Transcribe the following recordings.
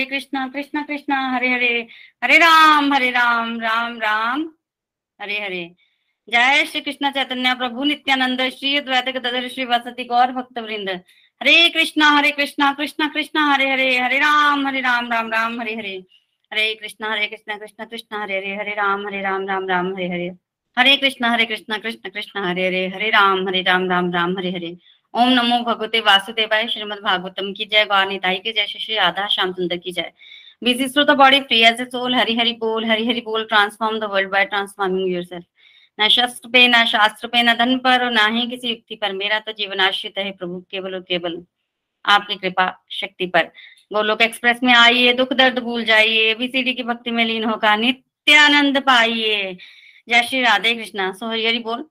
हरे कृष्णा कृष्णा कृष्णा, हरे हरे हरे राम हरे राम राम राम, हरे हरे। जय श्री कृष्ण चैतन्य प्रभु नित्यानंद, श्री अद्वैत गदाधर श्री वासती गौर भक्त वृंद हरे कृष्णा हरे कृष्णा कृष्णा कृष्णा, हरे हरे हरे राम हरे राम राम राम, हरे हरे। हरे कृष्णा हरे कृष्णा कृष्णा कृष्णा, हरे हरे हरे राम हरे राम राम राम, हरे हरे। हरे कृष्णा हरे कृष्णा, कृष्ण कृष्ण, हरे हरे हरे राम हरे राम राम राम, हरे हरे। ओम नमो भगवते वासुदेवाय, श्रीमद भागवतम की जय गौर निताई की जय, श्री राधा, श्याम सुंदर की जय। Busy through the body, free as a soul hari hari bol hari hari bol transform the world by transforming yourself ना शस्त्र पे, ना शास्त्र पे, ना धन पर और ना ही किसी युक्ति पर, मेरा तो जीवन आश्रित है प्रभु, केवल और केवल आपकी कृपा शक्ति पर। गोलोक एक्सप्रेस में आइए, दुख दर्द भूल जाइए बीसीडी की भक्ति में लीन होकर नित्य आनंद पाइए। जय श्री राधे कृष्णा, सो हरि हरि बोल।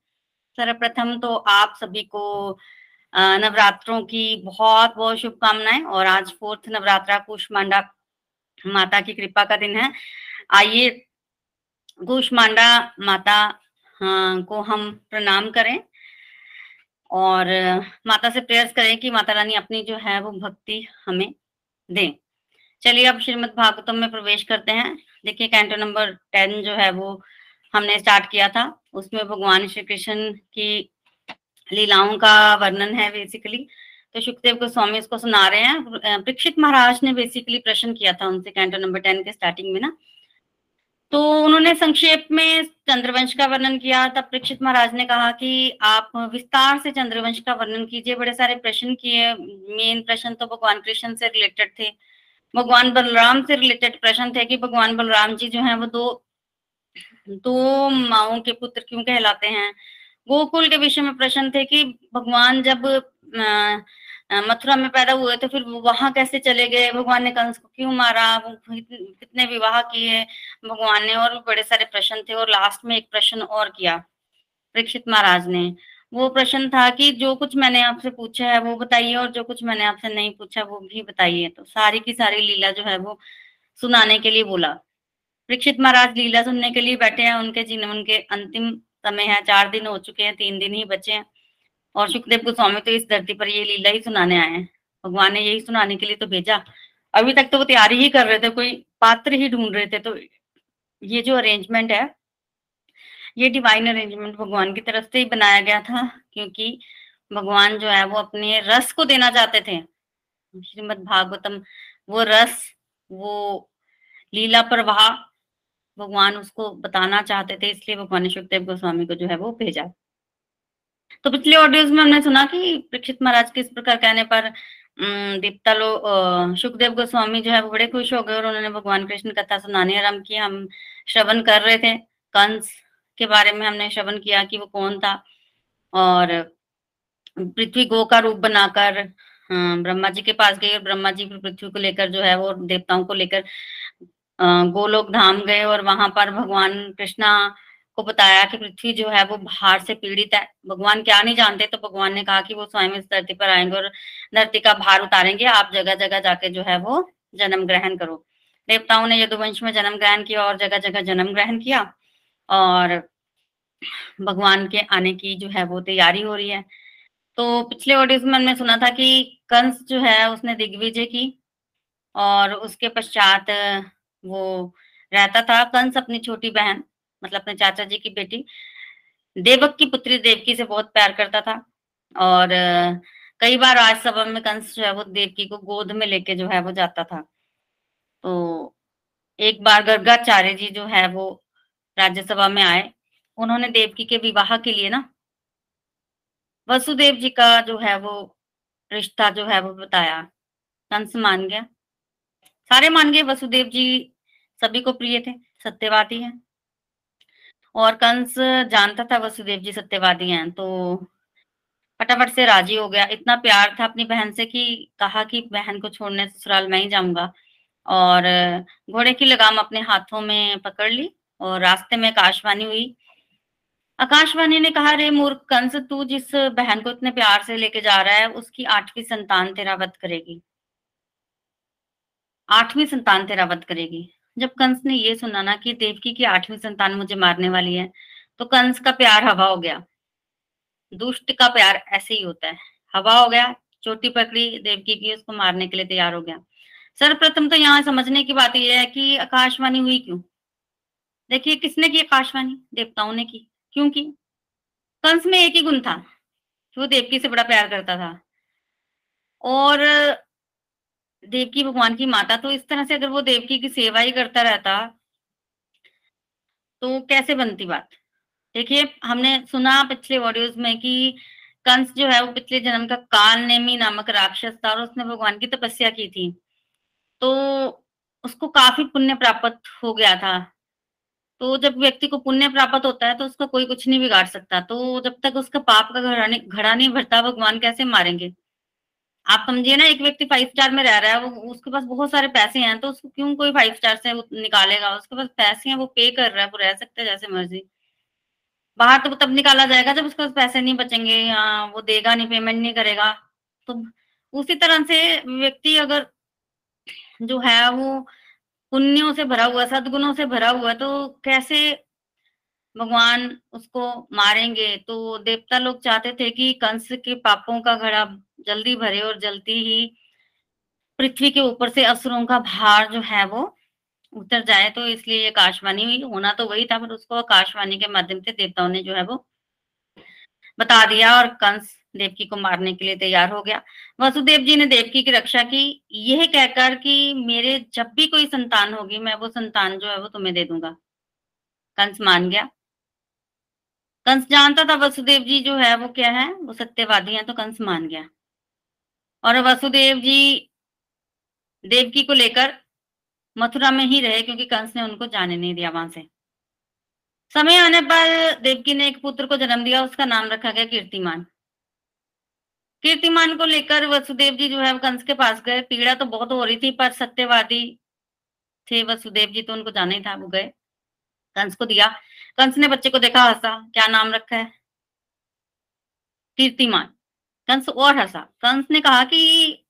सर्वप्रथम तो आप सभी को नवरात्रों की बहुत बहुत शुभकामनाएँ और आज फोर्थ नवरात्रा कुष्मांडा माता की कृपा का दिन है। आइए कुष्मांडा माता को हम प्रणाम करें और माता से प्रेयर्स करें कि माता रानी अपनी जो है वो भक्ति हमें दें। चलिए अब श्रीमद् भागवतम में प्रवेश करते हैं। देखिए कैंटो नंबर टेन जो है वो हमने स्टार्ट किया था। उसमें भगवान श्री कृष्ण की लीलाओं का वर्णन है बेसिकली तो सुखदेव गोस्वामी उसको सुना रहे हैं। परीक्षित महाराज ने बेसिकली प्रश्न किया था उनसे कैंटो नंबर टेन के स्टार्टिंग में ना। तो उन्होंने संक्षेप में चंद्रवंश का वर्णन किया। तब परीक्षित महाराज ने कहा कि आप विस्तार से चंद्रवंश का वर्णन कीजिए। बड़े सारे प्रश्न किए। मेन प्रश्न तो भगवान कृष्ण से रिलेटेड थे। भगवान बलराम से रिलेटेड प्रश्न थे कि भगवान बलराम जी जो है वो दो दो माओ के पुत्र क्यों कहलाते हैं? गोकुल के विषय में प्रश्न थे कि भगवान जब मथुरा में पैदा हुए तो फिर वहाँ कैसे चले गए? भगवान ने कंस को क्यों मारा? कितने विवाह किए भगवान ने? और भी बड़े सारे प्रश्न थे और लास्ट में एक प्रश्न और किया परीक्षित महाराज ने। वो प्रश्न था कि जो कुछ मैंने आपसे पूछा है वो बताइए और जो कुछ मैंने आपसे नहीं पूछा वो भी बताइए। तो सारी की सारी लीला जो है वो सुनाने के लिए बोला। परीक्षित महाराज लीला सुनने के लिए बैठे हैं उनके जीवन के अंतिम समय है, चार दिन हो चुके हैं, तीन दिन ही बचे हैं। और सुखदेव गोस्वामी तो इस धरती पर ये लीला ही सुनाने आए हैं। भगवान ने यही सुनाने के लिए तो भेजा। अभी तक तो वो तैयारी ही कर रहे थे, कोई पात्र ही ढूंढ रहे थे। तो ये जो अरेंजमेंट है, ये डिवाइन अरेंजमेंट भगवान की तरफ़ से ही बनाया गया था, क्योंकि भगवान जो है वो अपने रस को देना चाहते थे। श्रीमद् भागवतम वो रस, वो लीला प्रवाह भगवान उसको बताना चाहते थे, इसलिए भगवान ने सुखदेव गोस्वामी को जो है वो भेजा। तो पिछले ऑडियोज में हमने सुना कि परीक्षित महाराज के इस प्रकार कहने पर दीप्ता लो सुखदेव गोस्वामी जो है वो बड़े खुश हो गए और उन्होंने भगवान कृष्ण कथा सुनाने आरंभ की। हम श्रवण कर रहे थे, कंस के बारे में हमने श्रवण किया कि वो कौन था और पृथ्वी गो का रूप बनाकर ब्रह्मा जी के पास गई और ब्रह्मा जी पृथ्वी को लेकर जो है वो देवताओं को लेकर गोलोक धाम गए और वहाँ पर भगवान कृष्णा को बताया कि पृथ्वी जो है वो भार से पीड़ित है। भगवान क्या नहीं जानते तो भगवान ने कहा कि वो स्वयं इस धरती पर आएँगे और धरती का भार उतारेंगे। आप जगह जगह जाके जो है वो जन्म ग्रहण करो। देवताओं ने यदुवंश में जन्म ग्रहण किया और जगह जगह जन्म ग्रहण किया और भगवान के आने की जो है वो तैयारी हो रही है। तो पिछले ऑडियोज में हमने सुना था कि कंस जो है उसने दिग्विजय की और उसके पश्चात वो रहता था कंस अपनी छोटी बहन मतलब अपने चाचा जी की बेटी। देवक की पुत्री देवकी से बहुत प्यार करता था और, कई बार राजसभा में कंस जो है वो देवकी को गोद में लेके जो है वो जाता था। तो एक बार गर्गाचार्य जी जो है वो राज्यसभा में आए। उन्होंने देवकी के विवाह के लिए ना वसुदेव जी का जो है वो रिश्ता जो है वो बताया। कंस मान गया। सारे मान गए, वसुदेव जी सभी को प्रिय थे, सत्यवादी हैं। और कंस जानता था वसुदेव जी सत्यवादी हैं तो फटाफट से राज़ी हो गया। इतना प्यार था अपनी बहन से कि कहा कि बहन को छोड़ने ससुराल मैं ही जाऊँगा। और घोड़े की लगाम अपने हाथों में पकड़ ली और रास्ते में आकाशवाणी हुई। आकाशवाणी ने कहा, रे मूर्ख कंस, तू जिस बहन को इतने प्यार से लेके जा रहा है, उसकी आठवीं संतान तेरा वध करेगी। आठवीं संतान तेरा वध करेगी। जब कंस ने ये सुना ना कि देवकी की आठवीं संतान मुझे मारने वाली है तो कंस का प्यार हवा हो गया। दुष्ट का प्यार ऐसे ही होता है। हवा हो गया, चोटी पकड़ी, देवकी की उसको मारने के लिए तैयार हो गया। सर्वप्रथम तो यहाँ समझने की बात यह है कि आकाशवाणी हुई क्यों? देखिए, किसने की आकाशवाणी? देवताओं ने की। क्यों की? कंस में एक ही गुण था। वो देवकी से बड़ा प्यार करता था। और देवकी भगवान की माता तो इस तरह से अगर वो देवकी की सेवा ही करता रहता तो कैसे बनती बात? देखिए, हमने सुना पिछले ऑडियोज में कि कंस जो है, वो पिछले जन्म का काल नेमी नामक राक्षस था और उसने भगवान की तपस्या की थी। तो उसको काफ़ी पुण्य प्राप्त हो गया था। तो जब व्यक्ति को पुण्य प्राप्त होता है तो उसका कोई कुछ नहीं बिगाड़ सकता। तो जब तक उसका पाप का घड़ा घड़ा नहीं भरता, भगवान कैसे मारेंगे? आप समझिए ना, एक व्यक्ति फाइव स्टार में रह रहा है, वो उसके पास बहुत सारे पैसे हैं तो उसको क्यों कोई फाइव स्टार से निकालेगा? उसके पास पैसे हैं, वो पे कर रहा है, वो रह सकता है जैसे मर्ज़ी। बाहर तो तब निकाला जाएगा जब उसके पास पैसे नहीं बचेंगे, या वो देगा नहीं पेमेंट नहीं करेगा। तो उसी तरह से व्यक्ति अगर जो है, वो पुण्यों से भरा हुआ सदगुणों से भरा हुआ तो कैसे भगवान उसको मारेंगे? तो देवता लोग चाहते थे कि कंस के पापों का घड़ा जल्दी भरे और जल्दी ही पृथ्वी के ऊपर से असुरों का भार जो है वो उतर जाए तो इसलिए ये आकाशवाणी हुई। होना तो वही था, पर उसको आकाशवाणी के माध्यम से देवताओं ने जो है वो बता दिया और कंस देवकी को मारने के लिए तैयार हो गया। वसुदेव जी ने देवकी की रक्षा की। यह कहकर कि मेरे जब भी कोई संतान होगी, मैं वो संतान जो है वो तुम्हें दे दूँगा। कंस मान गया। कंस जानता था वसुदेव जी जो है वो क्या है, वो सत्यवादी है तो कंस मान गया। और वसुदेव जी देवकी को लेकर मथुरा में ही रहे, क्योंकि कंस ने उनको जाने नहीं दिया वहाँ से। समय आने पर देवकी ने एक पुत्र को जन्म दिया, उसका नाम रखा गया कीर्तिमान। कीर्तिमान को लेकर वसुदेव जी जो है कंस के पास गए। पीड़ा तो बहुत हो रही थी, पर सत्यवादी थे वसुदेव जी तो उनको जाना ही था, वो गए। कंस को दिया। कंस ने बच्चे को देखा, हंसा, क्या नाम रखा है? कीर्तिमान। कंस और हंसा। कंस ने कहा कि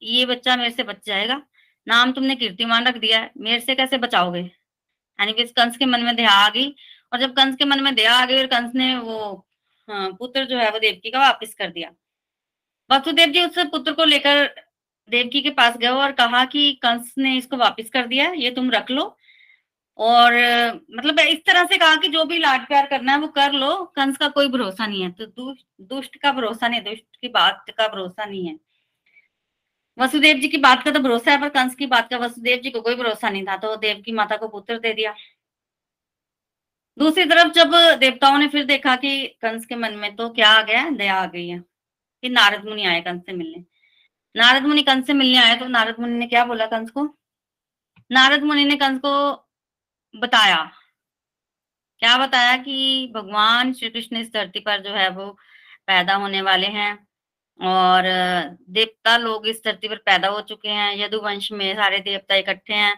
ये बच्चा मेरे से बच जाएगा। नाम तुमने कीर्तिमान रख दिया है। मेरे से कैसे बचाओगे? यानी कि कंस के मन में दया आ गई। और जब कंस के मन में दया आ गई और कंस ने वो हाँ, पुत्र जो है वो देवकी का वापिस कर दिया। वसुदेव जी उस पुत्र को लेकर देवकी के पास गए और कहा कि कंस ने इसको वापिस कर दिया ये तुम रख लो। और मतलब इस तरह से कहा कि जो भी लाड प्यार करना है वो कर लो, कंस का कोई भरोसा नहीं है। तो दुष्ट दुष्ट का भरोसा नहीं दुष्ट की बात का भरोसा नहीं है। वसुदेव जी की बात का तो भरोसा है, पर कंस की बात का, वसुदेव जी को कोई भरोसा नहीं था तो देव की माता को पुत्र दे दिया। दूसरी तरफ़ जब देवताओं ने फिर देखा कि कंस के मन में तो क्या आ गया, दया आ गई है, कि नारद मुनि आए कंस से मिलने। नारद मुनि कंस से मिलने आए तो नारद मुनि ने क्या बोला कंस को? नारद मुनि ने कंस को बताया। क्या बताया कि भगवान श्री कृष्ण इस धरती पर जो है वो पैदा होने वाले हैं और देवता लोग इस धरती पर पैदा हो चुके हैं, यदुवंश में सारे देवता इकट्ठे हैं।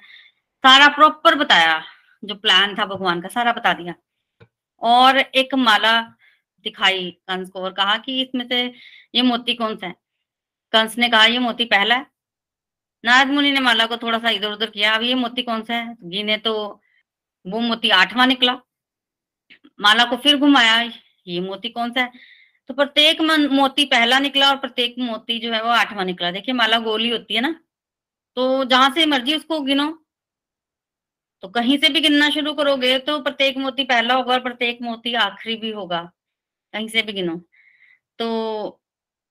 सारा प्रॉपर बताया, जो प्लान था भगवान का, सारा बता दिया। और एक माला दिखाई कंस को और कहा कि इसमें से ये मोती कौन सा है? कंस ने कहा, ये मोती पहला है। नारद मुनि ने माला को थोड़ा सा इधर उधर किया, अब ये मोती कौन सा है? गिने तो वो मोती आठवां निकला। माला को फिर घुमाया, ये मोती कौन सा है? तो प्रत्येक मोती पहला निकला और प्रत्येक मोती जो है वो आठवां निकला। देखिए, माला गोली होती है ना तो जहाँ से मर्ज़ी उसको गिनो। तो कहीं से भी गिनना शुरू करोगे तो प्रत्येक मोती पहला होगा और प्रत्येक मोती आखिरी भी होगा। कहीं से भी गिनो। तो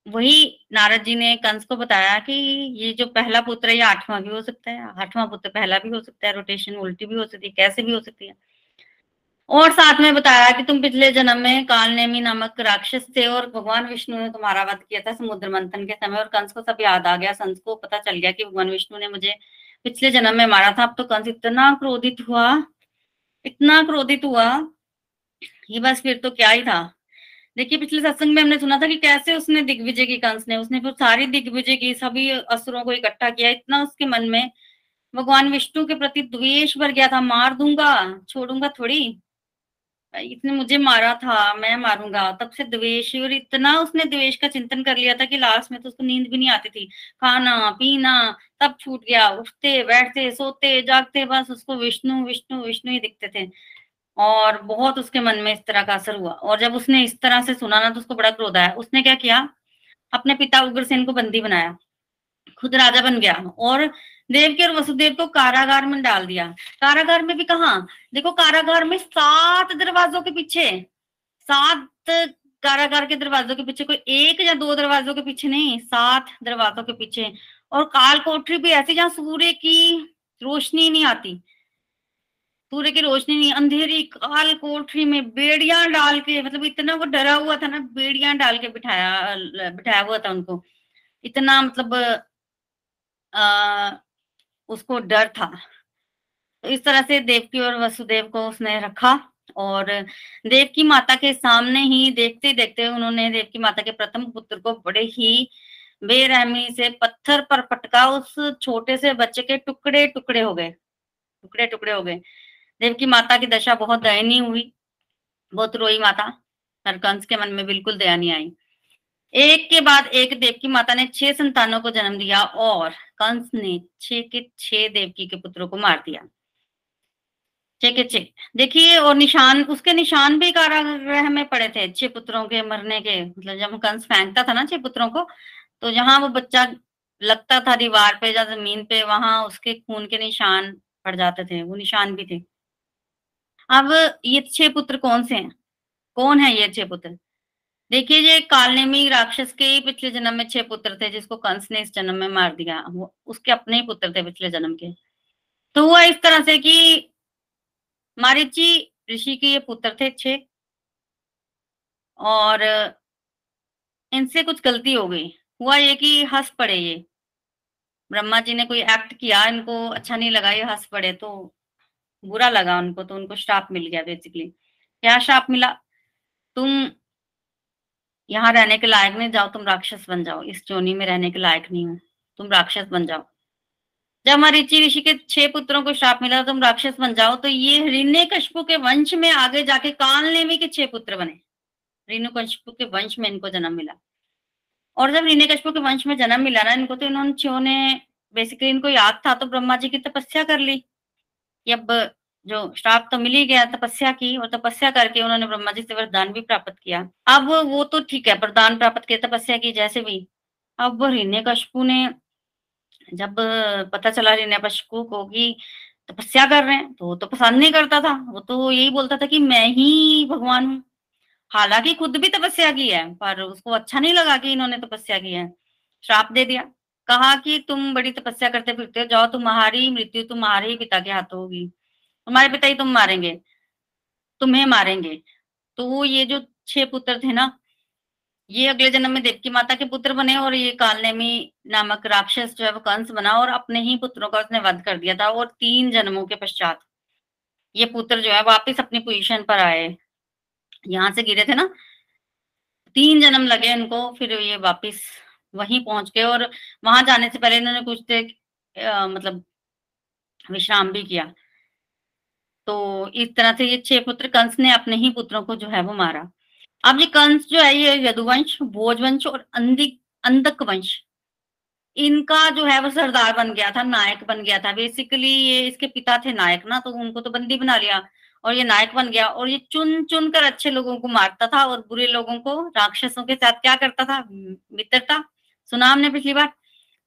वही नारद जी ने कंस को बताया कि ये जो पहला पुत्र है, ये आठवां भी हो सकता है, आठवां पुत्र पहला भी हो सकता है रोटेशन उल्टी भी हो सकती है, कैसे भी हो सकती है। और साथ में बताया कि तुम पिछले जन्म में काल नेमी नामक राक्षस थे और भगवान विष्णु ने तुम्हारा वध किया था समुद्र मंथन के समय और कंस को सब याद आ गया कंस को पता चल गया कि भगवान विष्णु ने मुझे पिछले जन्म में मारा था। अब तो कंस इतना क्रोधित हुआ, इतना क्रोधित हुआ ये बस फिर तो क्या ही था। देखिए, पिछले सत्संग में हमने सुना था कि कैसे उसने दिग्विजय की कंस ने उसने फिर सारी दिग्विजय की, सभी असुरों को इकट्ठा किया, इतना उसके मन में। भगवान विष्णु के प्रति द्वेष भर गया था, मार दूँगा, छोड़ूँगा थोड़ी? इसने मुझे मारा था, मैं मारूँगा, तब से द्वेष, और इतना उसने द्वेष का चिंतन कर लिया था कि लास्ट में तो उसको नींद भी नहीं आती थी। खाना, पीना, तब छूट गया, उठते, बैठते, सोते, जागते, बस उसको विष्णु विष्णु विष्णु ही दिखते थे। और बहुत उसके मन में इस तरह का असर हुआ। और जब उसने इस तरह से सुना ना तो उसको बड़ा क्रोध आया। उसने क्या किया? अपने पिता उग्रसेन को बंदी बनाया। खुद राजा बन गया और देवकी और वसुदेव को कारागार में डाल दिया। कारागार में भी कहा? देखो, कारागार में सात दरवाजों के पीछे। सात कारागार के दरवाजों के पीछे कोई एक या दो दरवाजों के पीछे नहीं, सात दरवाजों के पीछे। और काल कोठरी भी ऐसी, जहाँ सूर्य की रोशनी नहीं आती। सूर्य की रोशनी नहीं अंधेरी काल कोठरी में बेड़िया डाल के मतलब इतना वो डरा हुआ था ना बेड़िया डाल के बिठाया बिठाया हुआ था उनको। इतना मतलब आ, उसको डर था। तो इस तरह से देवकी और वसुदेव को उसने रखा और देव की माता के सामने ही देखते देखते उन्होंने देव की माता के प्रथम पुत्र को बड़े ही बेरहमी से पत्थर पर पटका उस छोटे से बच्चे के टुकड़े टुकड़े हो गए। टुकड़े टुकड़े हो गए। देव की माता की दशा बहुत दयनीय हुई। बहुत रोई माता। हर कंस के मन में बिल्कुल दया नहीं आई। एक के बाद एक देवकी माता ने छह संतानों को जन्म दिया और कंस ने छह के छह देवकी के पुत्रों को मार दिया। छह के छह। देखिए, और निशान, उसके निशान भी कारागृह में पड़े थे। छह पुत्रों के मरने के मतलब जब कंस फेंकता था ना छह पुत्रों को तो जहाँ वो बच्चा लगता था दीवार पे या ज़मीन पे, वहाँ उसके खून के निशान पड़ जाते थे। वो निशान भी थे। अब ये छह पुत्र कौन से हैं? कौन है ये छह पुत्र? देखिए, ये कालनेमी राक्षस के ही पिछले जन्म में छह पुत्र थे, जिसको कंस ने इस जन्म में मार दिया। वो, उसके अपने ही पुत्र थे पिछले जन्म के। तो हुआ इस तरह से कि मारिची ऋषि के ये पुत्र थे छह, और इनसे कुछ गलती हो गई। हुआ ये कि हंस पड़े ये। ब्रह्मा जी ने कोई एक्ट किया, इनको अच्छा नहीं लगा ये हंस पड़े तो बुरा लगा उनको तो उनको श्राप मिल गया बेसिकली क्या श्राप मिला? तुम यहाँ रहने के लायक नहीं, जाओ तुम राक्षस बन जाओ। इस जोनी में रहने के लायक नहीं हो। तुम राक्षस बन जाओ। जब मरीचि ऋषि के छह पुत्रों को श्राप मिला तुम राक्षस बन जाओ। तो ये ऋण्य कशपु के वंश में आगे जाके कालनेमी के छह पुत्र बने। ऋणु कशपु के वंश में इनको जन्म मिला। और जब ऋण्य कशपु के वंश में जन्म मिला ना इनको तो इन्होंने छो ने बेसिकली इनको याद था तो ब्रह्मा जी की तपस्या कर ली। कि अब जो श्राप तो मिल ही गया, तपस्या की और तपस्या करके उन्होंने ब्रह्मा जी से वरदान भी प्राप्त किया। अब वो तो ठीक है, वरदान प्राप्त किया, तपस्या की, जैसे भी। अब हिरण्य कशपू ने जब पता चला हिरण्य कशपू को कि तपस्या कर रहे हैं तो वो तो पसंद नहीं करता था। वो तो यही बोलता था कि मैं ही भगवान हूँ। हालाँकि खुद भी तपस्या की है, पर उसको अच्छा नहीं लगा कि इन्होंने तपस्या की है। श्राप दे दिया। कहा कि तुम बड़ी तपस्या करते फिरते हो, जाओ तुम्हारी मृत्यु तुम्हारे ही पिता के हाथों होगी। तुम्हारे पिता ही तुम मारेंगे, तुम्हें मारेंगे। तो ये जो छह पुत्र थे ना, ये अगले जन्म में देवकी माता के पुत्र बने और ये कालनेमी नामक राक्षस जो है वो कंस बना और अपने ही पुत्रों का उसने वध कर दिया था और तीन जन्मों के पश्चात ये पुत्र जो है वापिस अपनी पोजीशन पर आए। यहाँ से गिरे थे ना, तीन जन्म लगे इनको, फिर ये वापिस वहीं पहुँच गए और वहाँ जाने से पहले इन्होंने कुछ देर मतलब विश्राम भी किया। तो इस तरह से ये छह पुत्र कंस ने अपने ही पुत्रों को जो है वो मारा। अब ये कंस जो है, ये यदुवंश, भोजवंश और अंधिक अंधक वंश इनका जो है वो सरदार बन गया था, नायक बन गया था। बेसिकली ये इसके पिता थे नायक ना तो उनको तो बंदी बना लिया और ये नायक बन गया और ये चुन चुन कर अच्छे लोगों को मारता था और बुरे लोगों को राक्षसों के साथ क्या करता था? मित्रता सुना हमने पिछली बार?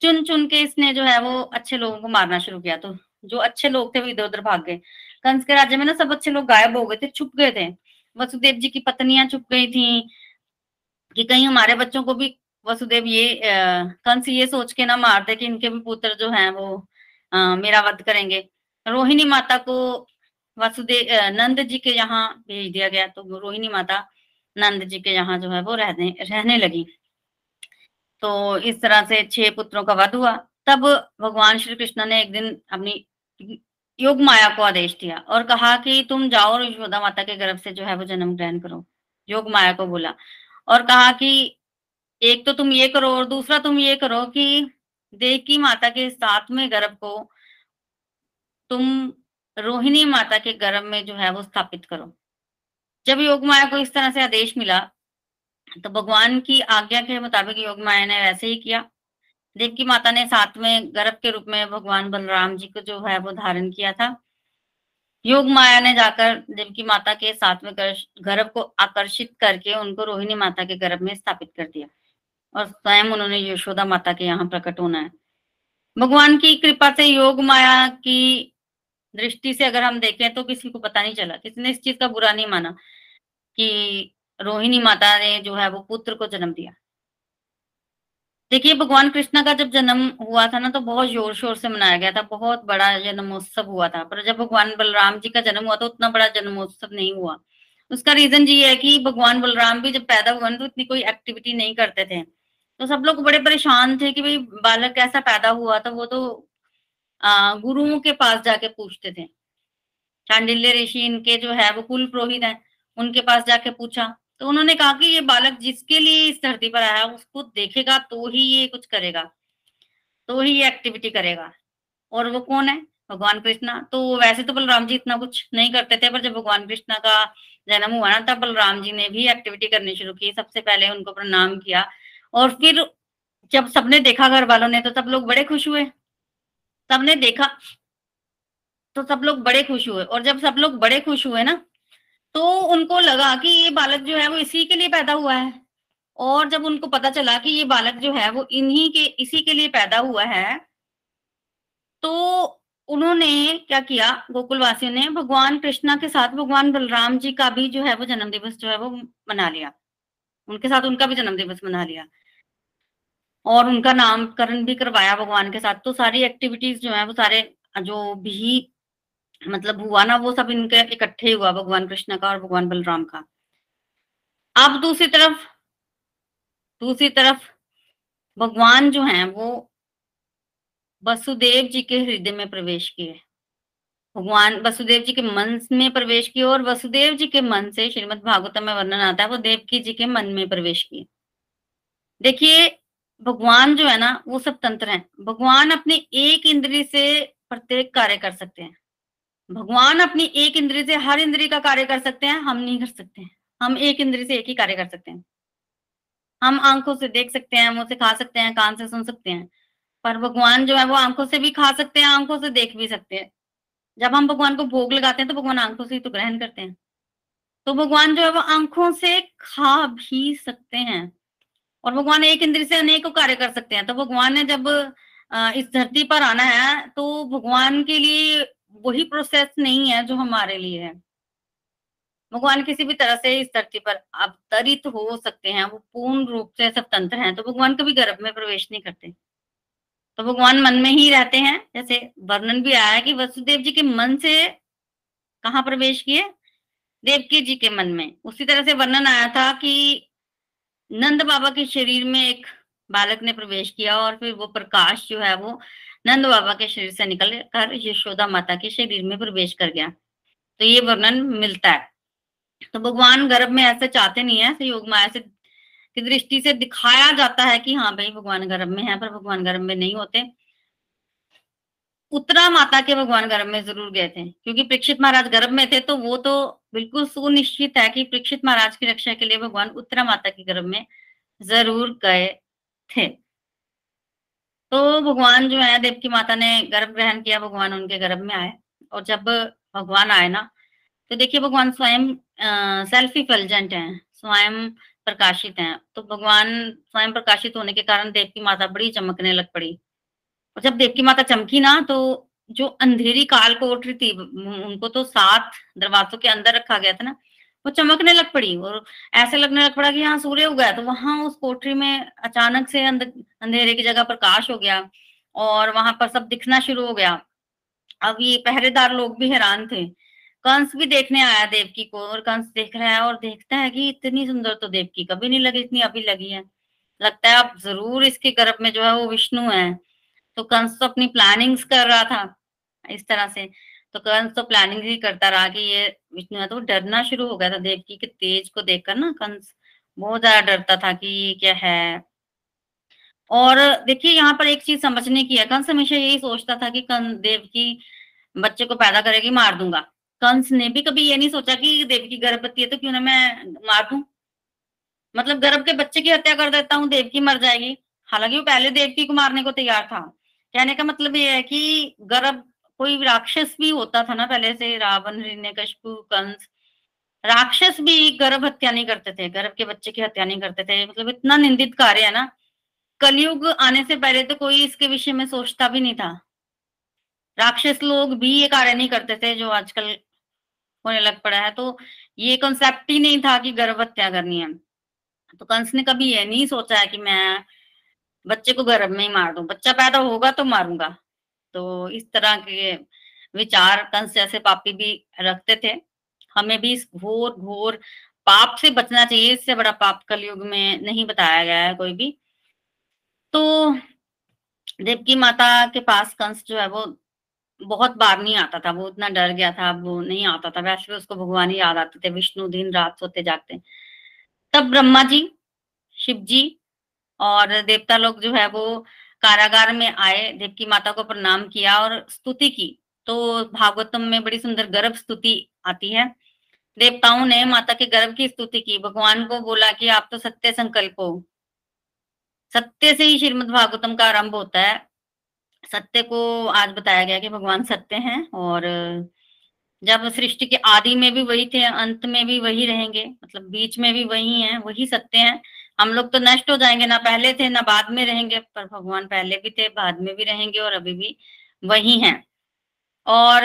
चुन चुन के इसने जो है वो अच्छे लोगों को मारना शुरू किया तो जो अच्छे लोग थे वो इधर उधर भाग गए। कंस के राज्य में ना सब अच्छे लोग गायब हो गए थे छुप गए थे। वसुदेव जी की पत्नियाँ छुप गई थी कि कहीं हमारे बच्चों को भी वसुदेव ये कंस ये सोच के ना मारते कि इनके भी पुत्र जो हैं वो आ, मेरा वध करेंगे। रोहिणी माता को वसुदेव नंद जी के यहाँ भेज दिया गया तो रोहिणी माता नंद जी के यहाँ जो है वो रहने रहने लगी। तो इस तरह से छह पुत्रों का वध हुआ। तब भगवान श्री कृष्ण ने एक दिन अपनी योग माया को आदेश दिया और कहा कि तुम जाओ और यशोदा माता के गर्भ से जो है वो जन्म ग्रहण करो। योग माया को बोला और कहा कि एक तो तुम ये करो और दूसरा तुम ये करो कि देवकी माता के साथ में गर्भ को तुम रोहिणी माता के गर्भ में जो है वो स्थापित करो। जब योग माया को इस तरह से आदेश मिला तो भगवान की आज्ञा के मुताबिक योग माया ने वैसे ही किया। देवकी माता ने साथ में गर्भ के रूप में भगवान बलराम जी को जो है वो धारण किया था। योग माया ने जाकर देवकी माता के साथ में गर्भ को आकर्षित करके उनको रोहिणी माता के गर्भ में स्थापित कर दिया और स्वयं उन्होंने यशोदा माता के यहाँ प्रकट होना है। भगवान की कृपा से योग माया की दृष्टि से अगर हम देखें तो किसी को पता नहीं चला, किसी ने इस चीज़ का बुरा नहीं माना कि रोहिणी माता ने जो है वो पुत्र को जन्म दिया। देखिए, भगवान कृष्णा का जब जन्म हुआ था ना तो बहुत ज़ोर शोर से मनाया गया था, बहुत बड़ा जन्मोत्सव हुआ था। पर जब भगवान बलराम जी का जन्म हुआ तो उतना बड़ा जन्मोत्सव नहीं हुआ। उसका रीजन ये है कि भगवान बलराम भी जब पैदा ना तो इतनी कोई एक्टिविटी नहीं करते थे। तो सब लोग बड़े परेशान थे कि भाई, बालक कैसा पैदा हुआ था, वो तो गुरुओं के पास जाके पूछते थे। चांडिल्य ऋषि इनके जो है वो कुल पुरोहित है, उनके पास जाके पूछा। तो उन्होंने कहा कि ये बालक जिसके लिए इस धरती पर आया, उसको देखेगा तो ही ये कुछ करेगा तो ही ये एक्टिविटी करेगा। और वो कौन है? भगवान कृष्णा। तो वैसे तो बलराम जी इतना कुछ नहीं करते थे, पर जब भगवान कृष्णा का जन्म हुआ ना, तब बलराम जी ने भी एक्टिविटी करनी शुरू की। सबसे पहले उनको प्रणाम किया। और फिर जब सबने देखा घर वालों ने तो सब लोग बड़े खुश हुए। सबने देखा तो सब लोग बड़े खुश हुए। और जब सब लोग बड़े खुश हुए ना तो उनको लगा कि ये बालक जो है वो इसी के लिए पैदा हुआ है। और जब उनको पता चला कि ये बालक जो है वो इन्हीं के, इसी के लिए पैदा हुआ है तो उन्होंने क्या किया? गोकुलवासियों ने भगवान कृष्णा के साथ भगवान बलराम जी का भी जो है वो जन्म दिवस जो है वो मना लिया। उनके साथ उनका भी जन्म दिवस मना लिया। और उनका नामकरण भी करवाया भगवान के साथ। तो सारी एक्टिविटीज़ जो है वो सारे, जो भी मतलब हुआ ना, वो सब इनके इकट्ठे ही हुआ, भगवान कृष्ण का और भगवान बलराम का। अब दूसरी तरफ़ दूसरी तरफ़, भगवान जो हैं, वो वसुदेव जी के हृदय में प्रवेश किए। भगवान, वसुदेव जी के मन में प्रवेश किए और वसुदेव जी के मन से श्रीमद भागवतम में वर्णन आता है, वो देवकी जी के मन में प्रवेश किए। देखिए, भगवान जो है ना, वो सब तंत्र हैं। भगवान अपने एक इंद्री से प्रत्येक कार्य कर सकते हैं। भगवान अपनी एक इंद्री से हर इंद्री का कार्य कर सकते हैं, हम नहीं कर सकते हैं। हम एक इंद्री से एक ही कार्य कर सकते हैं। हम आँखों से देख सकते हैं, मुँह से खा सकते हैं, कान से सुन सकते हैं। पर भगवान जो है वो आँखों से भी खा सकते हैं, आँखों से देख भी सकते हैं। जब हम भगवान को भोग लगाते हैं तो भगवान आँखों से ही तो ग्रहण करते हैं। तो भगवान जो है वो आँखों से खा भी सकते हैं। और भगवान एक इंद्र से अनेक कार्य कर सकते हैं। तो भगवान ने जब इस धरती पर आना है तो भगवान के लिए वही प्रोसेस नहीं है जो हमारे लिए है। भगवान किसी भी तरह से इस धरती पर अवतरित हो सकते हैं, वो पूर्ण रूप से सब तंत्र हैं तो भगवान कभी गर्भ में प्रवेश नहीं करते। तो भगवान मन में ही रहते हैं, जैसे वर्णन भी आया कि वसुदेव जी के मन से कहा प्रवेश किए? देवकी जी के मन में। उसी तरह से वर्णन आया था कि नंद बाबा के शरीर में एक बालक ने प्रवेश किया और फिर वो प्रकाश जो है वो नंद बाबा के शरीर से निकल कर यशोदा माता के शरीर में प्रवेश कर गया। तो ये वर्णन मिलता है। तो भगवान गर्भ में ऐसे चाहते नहीं है योग माया से, की दृष्टि से दिखाया जाता है कि हाँ भाई भगवान गर्भ में है, पर भगवान गर्भ में नहीं होते। उत्तरा माता के भगवान गर्भ में ज़रूर गए थे, क्योंकि परीक्षित महाराज गर्भ में थे तो वो तो बिल्कुल सुनिश्चित है कि परीक्षित महाराज की रक्षा के लिए भगवान उत्तरा माता के गर्भ में ज़रूर गए थे। तो भगवान जो है देव की माता ने गर्भ ग्रहण किया, भगवान उनके गर्भ में आए। और जब भगवान आए ना तो देखिए भगवान स्वयं सेल्फ इफल्जेंट है, स्वयं प्रकाशित हैं। तो भगवान स्वयं प्रकाशित होने के कारण देव की माता बड़ी चमकने लग पड़ी। और जब देव की माता चमकी ना तो जो अंधेरी काल कोठरी थी, उनको तो सात दरवाजों के अंदर रखा गया था ना वो चमकने लग पड़ी और ऐसे लगने लग पड़ा कि यहाँ सूर्य उगा तो वहाँ उस कोठरी में अचानक से अंधेरे की जगह प्रकाश हो गया और वहाँ पर सब दिखना शुरू हो गया। अब ये पहरेदार लोग भी हैरान थे। कंस भी देखने आया देवकी को और कंस देख रहा है और देखता है कि इतनी सुंदर तो देवकी कभी नहीं लगी, इतनी अभी लगी है। लगता है अब ज़रूर इसके गर्भ में जो है वो विष्णु है। तो कंस तो अपनी प्लानिंग्स कर रहा था इस तरह से। तो कंस तो प्लानिंग ही करता रहा कि ये विष्णु है तो डरना शुरू हो गया था देवकी के तेज को देखकर ना कंस बहुत ज़्यादा डरता था कि ये क्या है। और देखिए, यहाँ पर एक चीज़ समझने की है, कंस हमेशा यही सोचता था कि कंस देवकी बच्चे को पैदा करेगी, मार दूँगा। कंस ने भी कभी ये नहीं सोचा कि देवकी गर्भवती है तो क्यों ना मैं मार दू? मतलब गर्भ के बच्चे की हत्या कर देता हूँ देवकी मर जाएगी। हालाँकि वो पहले देवकी को मारने को तैयार था। कहने का मतलब ये है कि गर्भ कोई राक्षस भी होता था ना पहले से, रावण हिरण्यकशिपु कंस। राक्षस भी गर्भ हत्या नहीं करते थे, गर्भ के बच्चे की हत्या नहीं करते थे। मतलब इतना निंदित कार्य है ना। कलयुग आने से पहले तो कोई इसके विषय में सोचता भी नहीं था। राक्षस लोग भी ये कार्य नहीं करते थे जो आजकल होने लग पड़ा है। तो ये कॉन्सेप्ट ही नहीं था कि गर्भ हत्या करनी है। तो कंस ने कभी ये नहीं सोचा है कि मैं बच्चे को गर्भ में ही मार दू। बच्चा पैदा होगा तो मारूँगा। तो इस तरह के विचार कंस जैसे पापी भी रखते थे। हमें भी इस घोर घोर पाप से बचना चाहिए, इससे बड़ा पाप कलयुग में नहीं बताया गया है कोई भी। तो देवकी माता के पास कंस जो है वो बहुत बार नहीं आता था, वो इतना डर गया था वो नहीं आता था। वैसे भी उसको भगवान ही याद आते थे, विष्णु दिन रात सोते जागते। तब ब्रह्मा जी, शिव जी और देवता लोग जो है वो कारागार में आए देवकी माता को प्रणाम किया और स्तुति की। तो भागवतम में बड़ी सुंदर गर्भ स्तुति आती है। देवताओं ने माता के गर्भ की स्तुति की। भगवान को बोला कि आप तो सत्य संकल्प हो। सत्य से ही श्रीमद भागवतम का आरंभ होता है। सत्य को आज बताया गया कि भगवान सत्य हैं और जब सृष्टि के आदि में भी वही थे, अंत में भी वही रहेंगे मतलब बीच में भी वही हैं, वही सत्य हैं। हम लोग तो नष्ट हो जाएँगे, ना पहले थे, ना बाद में रहेंगे, पर भगवान पहले भी थे, बाद में भी रहेंगे और अभी भी वही हैं। और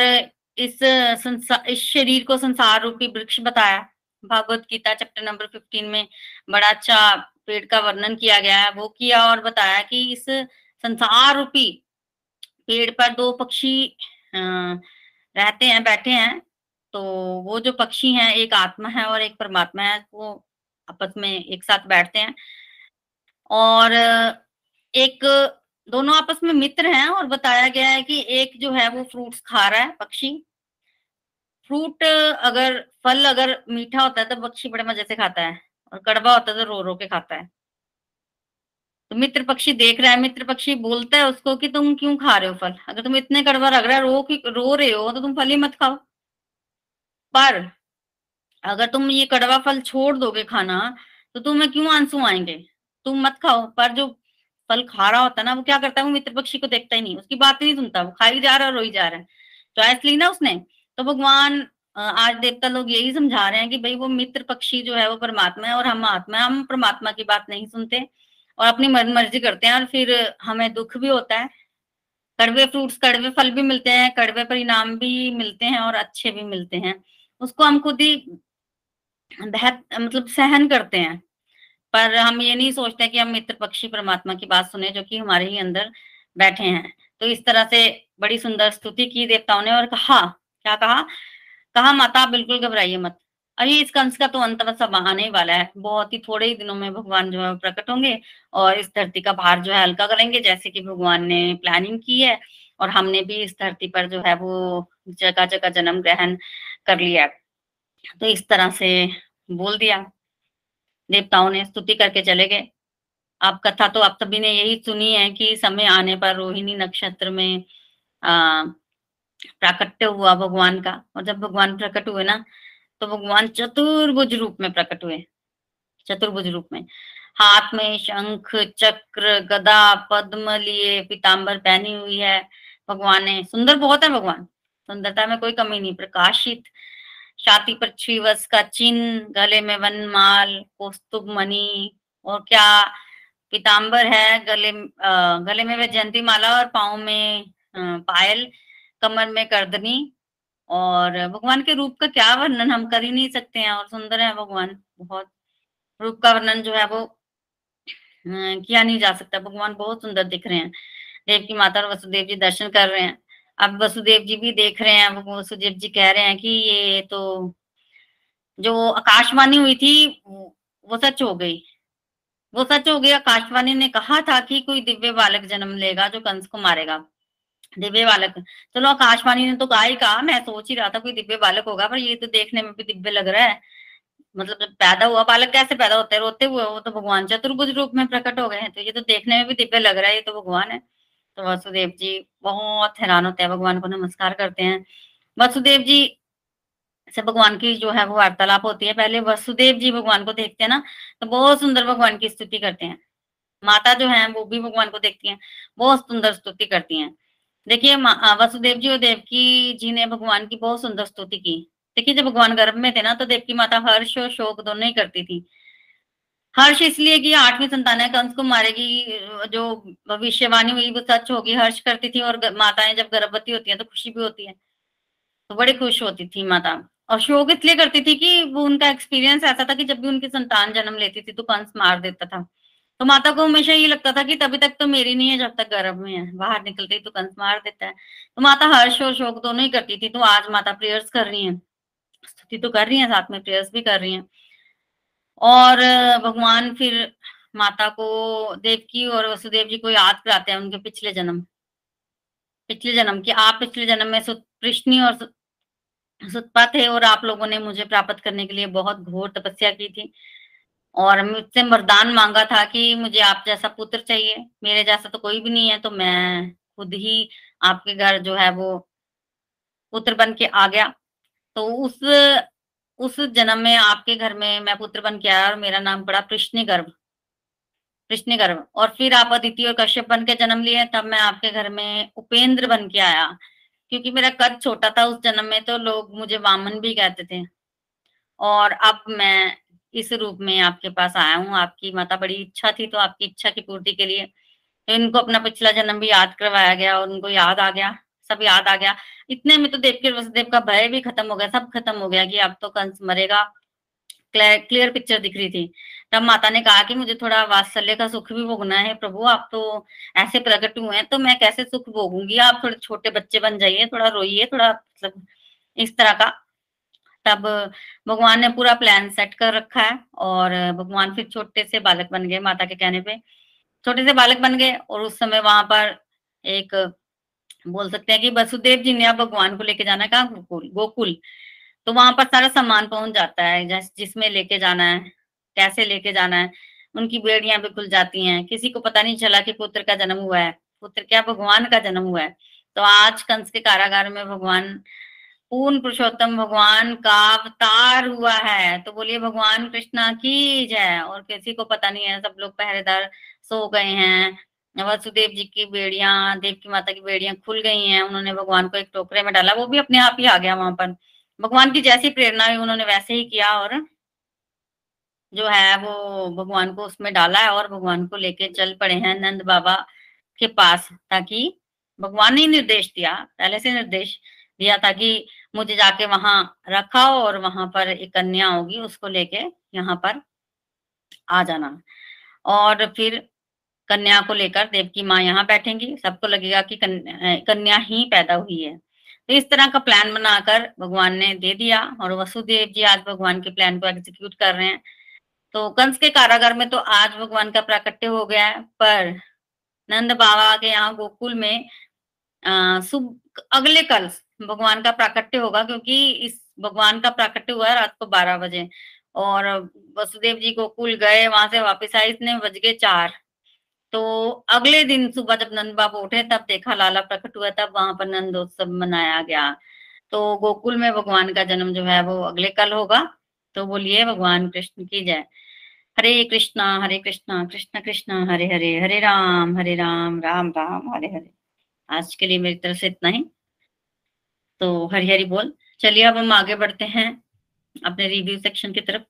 इस संसार इस शरीर को संसार रूपी वृक्ष बताया। Bhagavad Gita chapter number fifteen में बड़ा अच्छा पेड़ का वर्णन किया गया है। वो किया और बताया कि इस संसार रूपी पेड़ पर दो पक्षी रहते हैं, बैठे हैं। तो वो जो पक्षी हैं, एक आत्मा है और एक परमात्मा है। वो आपस में एक साथ बैठते हैं। और, एक, दोनों आपस में मित्र हैं और बताया गया है कि एक जो है वो फ्रूट्स खा रहा है, पक्षी। फ्रूट, अगर, फल अगर मीठा होता है तो पक्षी बड़े मज़े से खाता है और कड़वा होता है तो रो रो के खाता है। तो मित्र पक्षी देख रहा है, मित्र पक्षी बोलता है उसको कि तुम क्यों खा रहे हो फल? अगर तुम इतने कड़वा लग रहा है, रो रो रहे हो तो तुम फल ही मत खाओ। पर अगर तुम ये कड़वा फल छोड़ दोगे खाना तो तुम्हें क्यों आँसू आएँगे? तुम मत खाओ, पर जो फल खा रहा होता है ना, वो क्या करता है? वो मित्र पक्षी को देखता ही नहीं, उसकी बात नहीं सुनता, वो खाई जा रहा है रोई जा रहा है। चॉइस ली ना उसने? तो भगवान आज देवता लोग यही समझा रहे हैं कि भाई वो मित्र पक्षी जो है वो परमात्मा है और हम आत्मा है, हम परमात्मा की बात नहीं सुनते और अपनी मन मर्ज़ी करते हैं और फिर हमें दुख भी होता है। कड़वे फ्रूट्स, कड़वे फल भी मिलते हैं, कड़वे परिणाम भी मिलते हैं और अच्छे भी मिलते हैं। उसको हम खुद ही मतलब सहन करते हैं। पर हम ये नहीं सोचते कि हम मित्र पक्षी परमात्मा की बात सुने जो कि हमारे ही अंदर बैठे हैं। तो इस तरह से बड़ी सुंदर स्तुति की देवताओं ने और कहा, क्या कहा? कहा, माता, बिल्कुल घबराइए मत। अरे, इस कंस का तो अंत सब आने ही वाला है। बहुत ही थोड़े ही दिनों में भगवान जो है प्रकट होंगे और इस धरती का भार जो है हल्का करेंगे, जैसे कि भगवान ने प्लानिंग की है और हमने भी इस धरती पर जो है वो जगह जगह जन्म ग्रहण कर लिया तो इस तरह से बोल दिया। देवताओं ने स्तुति करके चले गए। आप कथा तो आप सभी ने यही सुनी है कि समय आने पर रोहिणी नक्षत्र में प्राकट्य हुआ भगवान का। और जब भगवान प्रकट हुए ना तो भगवान चतुर्भुज रूप में प्रकट हुए। चतुर्भुज रूप में। हाथ में शंख, चक्र, गदा, पद्म लिए पीताम्बर पहनी हुई है। भगवान ने, सुंदर बहुत है भगवान। सुंदरता में कोई कमी नहीं, प्रकाशित। छाती पर छिवस का चिन्ह गले में वनमाल कौस्तुभ मणि और क्या पीताम्बर है गले आ, गले में वह जयंती माला और पाओ में आ, पायल कमर में करदनी और भगवान के रूप का क्या वर्णन हम कर ही नहीं सकते हैं और सुंदर है भगवान बहुत रूप का वर्णन जो है वो किया नहीं जा सकता भगवान बहुत सुंदर दिख रहे हैं देव की माता और वसुदेव जी दर्शन कर रहे हैं। अब वसुदेव जी भी देख रहे हैं वसुदेव जी कह रहे हैं कि ये तो जो आकाशवाणी हुई थी, वो सच हो गई। वो सच हो गई, आकाशवाणी ने कहा था कि कोई दिव्य बालक जन्म लेगा जो कंस को मारेगा। दिव्य बालक, चलो आकाशवाणी ने तो कहा ही कहा, मैं सोच ही रहा था कोई दिव्य बालक होगा, पर ये तो देखने में भी दिव्य लग रहा है। मतलब जब पैदा हुआ, बालक कैसे पैदा होते हैं? रोते हुए वो तो भगवान चतुर्भुज रूप में प्रकट हो गए हैं तो ये तो देखने में भी दिव्य लग रहा है, ये तो भगवान है। तो वसुदेव जी, बहुत हैरान होते हैं, भगवान को नमस्कार करते हैं। वसुदेव जी, से भगवान की जो है वो वार्तालाप होती है। पहले वसुदेव जी भगवान को देखते हैं ना तो बहुत सुंदर भगवान की स्तुति करते हैं। माता जो है, वो भी भगवान को देखती हैं, बहुत सुंदर स्तुति करती हैं। देखिए वसुदेव जी और देवकी जी ने भगवान की बहुत सुंदर स्तुति की। देखिए, जब भगवान गर्भ में थे ना तो देवकी माता हर्ष और शोक दोनों ही करती थी। हर्ष इसलिए कि आठवीं संतान है कंस को मारेगी, जो भविष्यवाणी हुई वो सच होगी। हर्ष करती थी और माताएँ जब गर्भवती होती है तो खुशी भी होती है। तो बड़ी खुश होती थी माता। और शोक इसलिए करती थी कि वो उनका एक्सपीरियंस ऐसा था कि जब भी उनकी संतान जन्म लेती थी तो कंस मार देता था। तो माता को हमेशा ये लगता था कि तभी तक तो मेरी नहीं है, जब तक गर्भ में है। बाहर निकलते तो कंस मार देता है। तो माता हर्ष और शोक दोनों ही करती थी। तो आज माता प्रेयर्स कर रही है। स्तुति तो कर रही है, साथ में प्रेयर्स भी कर रही है। और भगवान फिर माता को देवकी और वसुदेव जी को याद कराते हैं उनके पिछले जन्म। पिछले जन्म की, आप पिछले जन्म में कृष्णी और सुतपा थे और आप लोगों ने मुझे प्राप्त करने के लिए बहुत घोर तपस्या की थी। और मुझसे वरदान मांगा था कि मुझे आप जैसा पुत्र चाहिए, मेरे जैसा तो कोई भी नहीं है तो मैं खुद ही आपके घर जो है वो पुत्र बन के आ गया। तो उस उस जन्म में आपके घर में मैं पुत्र बन के आया और मेरा नाम पड़ा कृष्ण गर्भ कृष्ण गर्भ और फिर आप अदिति और कश्यप बन के जन्म लिए, तब मैं आपके घर में उपेंद्र बन के आया। क्योंकि मेरा कद छोटा था उस जन्म में तो लोग मुझे वामन भी कहते थे। और अब मैं इस रूप में आपके पास आया हूँ। आपकी माता बड़ी इच्छा थी तो आपकी इच्छा की पूर्ति के लिए इनको अपना पिछला जन्म भी याद करवाया गया और उनको याद आ गया। सब याद आ गया। इतने में तो देवकी वसुदेव का भय भी खत्म हो गया, सब खत्म हो गया कि अब तो कंस मरेगा। क्लियर पिक्चर दिख रही थी। तब माता ने कहा कि मुझे थोड़ा वात्सल्य का सुख भी भोगना है प्रभु, आप तो ऐसे प्रकट हुए हैं तो मैं कैसे सुख भोगूँगी? आप थोड़े छोटे बच्चे बन जाइए, थोड़ा रोइए, थोड़ा मतलब इस तरह का। तब भगवान ने पूरा प्लान सेट कर रखा है और भगवान फिर छोटे से बालक बन गए माता के कहने पे। छोटे से बालक बन गए और उस समय वहाँ पर एक बोल सकते हैं कि वसुदेव जी ने अब भगवान को लेके जाना कहा? गोकुल गोकुल। तो वहाँ पर सारा सामान पहुँच जाता है जिसमें लेके जाना है, कैसे लेके जाना है, उनकी बेड़ियाँ भी खुल जाती हैं। किसी को पता नहीं चला कि पुत्र का जन्म हुआ है, पुत्र क्या भगवान का जन्म हुआ है। तो आज कंस के कारागार में भगवान, पूर्ण पुरुषोत्तम भगवान का अवतार हुआ है। तो बोलिए, भगवान कृष्णा की जय! और किसी को पता नहीं है, सब लोग पहरेदार सो गए हैं। वसुदेव जी की बेड़िया, देव की माता की बेड़ियाँ खुल गई हैं, उन्होंने भगवान को एक टोकरे में डाला, वो भी अपने आप ही आ गया वहाँ पर। भगवान की जैसी प्रेरणा हुई, उन्होंने वैसे ही किया और जो है वो भगवान को उसमें डाला है और भगवान को लेके चल पड़े हैं नंद बाबा के पास, ताकि भगवान ने निर्देश दिया, पहले से निर्देश दिया ताकि मुझे जाके वहाँ रखा और वहाँ पर एक कन्या होगी, उसको लेके यहाँ पर आ जाना। और फिर कन्या को लेकर देव की माँ यहाँ बैठेंगी। सबको लगेगा कि कन्या ही पैदा हुई है। तो इस तरह का प्लान बनाकर भगवान ने दे दिया और वसुदेव जी आज भगवान के प्लान को एग्जीक्यूट कर रहे हैं। तो कंस के कारागार में तो आज भगवान का प्राकट्य हो गया है, पर नंद बाबा के यहाँ गोकुल में सुब, अगले कल भगवान का प्राकट्य होगा क्योंकि इस भगवान का प्राकट्य हुआ है रात को बारह बजे। और वसुदेव जी गोकुल गए, वहाँ से वापस आए इतने बज गए चार। तो अगले दिन सुबह जब नंद बाबा उठे, तब देखा लाला प्रकट हुआ तब वहाँ पर नंदोत्सव मनाया गया। तो गोकुल में भगवान का जन्म जो है, वो अगले कल होगा। तो बोलिए, भगवान कृष्ण की जय। हरे कृष्णा हरे कृष्णा, कृष्ण कृष्ण, हरे हरे हरे राम हरे राम राम राम, हरे हरे। आज के लिए मेरी तरफ़ से इतना ही। तो हरी हरी बोल। चलिए अब हम आगे बढ़ते हैं अपने रिव्यू सेक्शन की तरफ़।